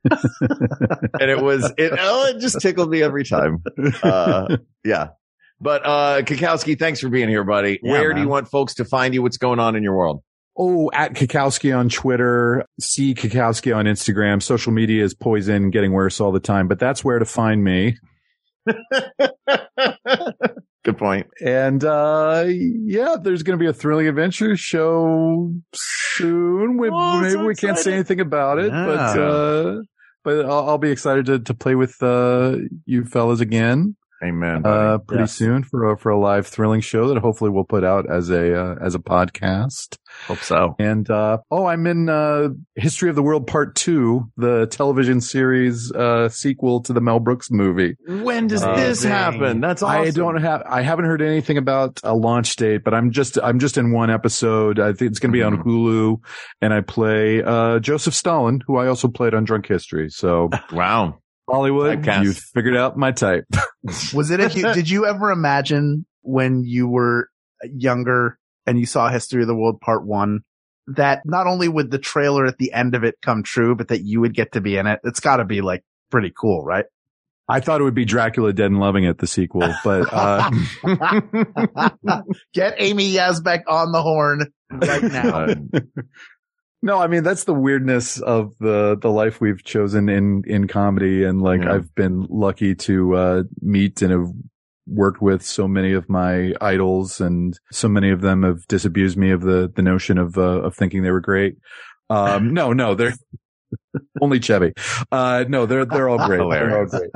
and it was, it, oh, it just tickled me every time. Uh, yeah. But, uh, Cackowski, thanks for being here, buddy. Yeah, Where do you want folks to find you? What's going on in your world? Oh, at Cackowski on Twitter, see Cackowski on Instagram. Social media is poison, getting worse all the time, but that's where to find me. <laughs> Good point. And uh yeah, there's going to be a thrilling adventure show soon. We, Oh, maybe so we can't say anything about it, but uh but I'll, I'll be excited to to play with uh you fellas again Amen. uh pretty Yes. soon for a, for a live thrilling show that hopefully we'll put out as a uh, as a podcast. Hope so. And uh oh, I'm in uh History of the World Part 2, the television series uh sequel to the Mel Brooks movie. when does Uh, this dang. happen? That's awesome. I don't have I haven't heard anything about a launch date, but I'm just I'm just in one episode. I think it's going to be on Mm-hmm. Hulu and I play uh Joseph Stalin, who I also played on Drunk History. So Wow. Hollywood, Typecast. you figured out my type. <laughs> Was it a did you ever imagine when you were younger and you saw History of the World Part 1 that not only would the trailer at the end of it come true, but that you would get to be in it? It's got to be like pretty cool, right? I thought it would be Dracula Dead and Loving It, the sequel, but uh <laughs> Get Amy Yazbek on the horn right <laughs> now. Uh, No, I mean that's the weirdness of the the life we've chosen in in comedy, and like Yeah. I've been lucky to uh, meet and have worked with so many of my idols, and so many of them have disabused me of the the notion of uh, of thinking they were great. Um, no, no, they're <laughs> only Chevy. Uh, no, they're they're all great. They're all great.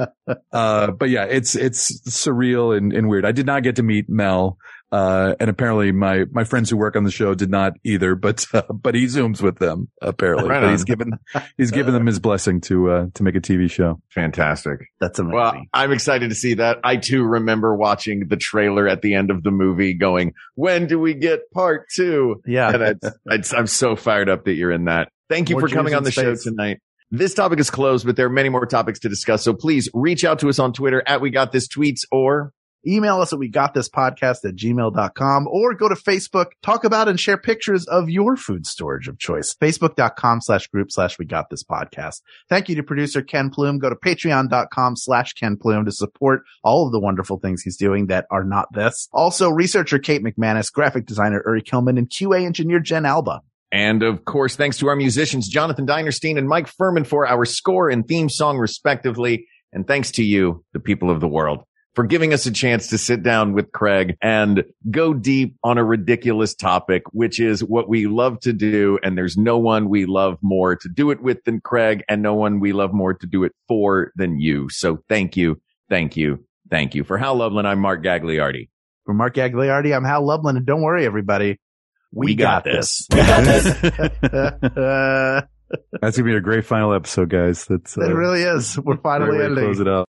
Uh, but yeah, it's it's surreal and, and weird. I did not get to meet Mel. Uh, and apparently my, my friends who work on the show did not either, but, uh, but he zooms with them apparently. Right But he's given, he's given them his blessing to, uh, to make a TV show. fantastic. That's amazing. Well, I'm excited to see that. I too remember watching the trailer at the end of the movie going, when do we get part two? yeah. And it's, it's, I'm so fired up that you're in that. Thank you More for coming on in the show tonight. This topic is closed, but there are many more topics to discuss. So please reach out to us on Twitter at We Got This Tweets or Email us at we got this podcast at gmail.com or go to Facebook, talk about and share pictures of your food storage of choice. Facebook.com slash group slash we got this podcast. Thank you to producer Ken Plume. Go to patreon.com slash Ken Plume to support all of the wonderful things he's doing that are not this. Also researcher Kate McManus, graphic designer Uri Kilman and QA engineer Jen Alba. And of course, thanks to our musicians, Jonathan Dinerstein and Mike Furman for our score and theme song, respectively. And thanks to you, the people of the world, for giving us a chance to sit down with Craig and go deep on a ridiculous topic, which is what we love to do. And there's no one we love more to do it with than Craig and no one we love more to do it for than you. So thank you. Thank you. Thank you. For Hal Loveland, I'm Mark Gagliardi. For Mark Gagliardi, I'm Hal Loveland. and don't worry everybody. We, We got, got this. We got this. <laughs> <laughs> That's gonna be a great final episode, guys. That's, uh, it. really is. We're finally way ending. close it out.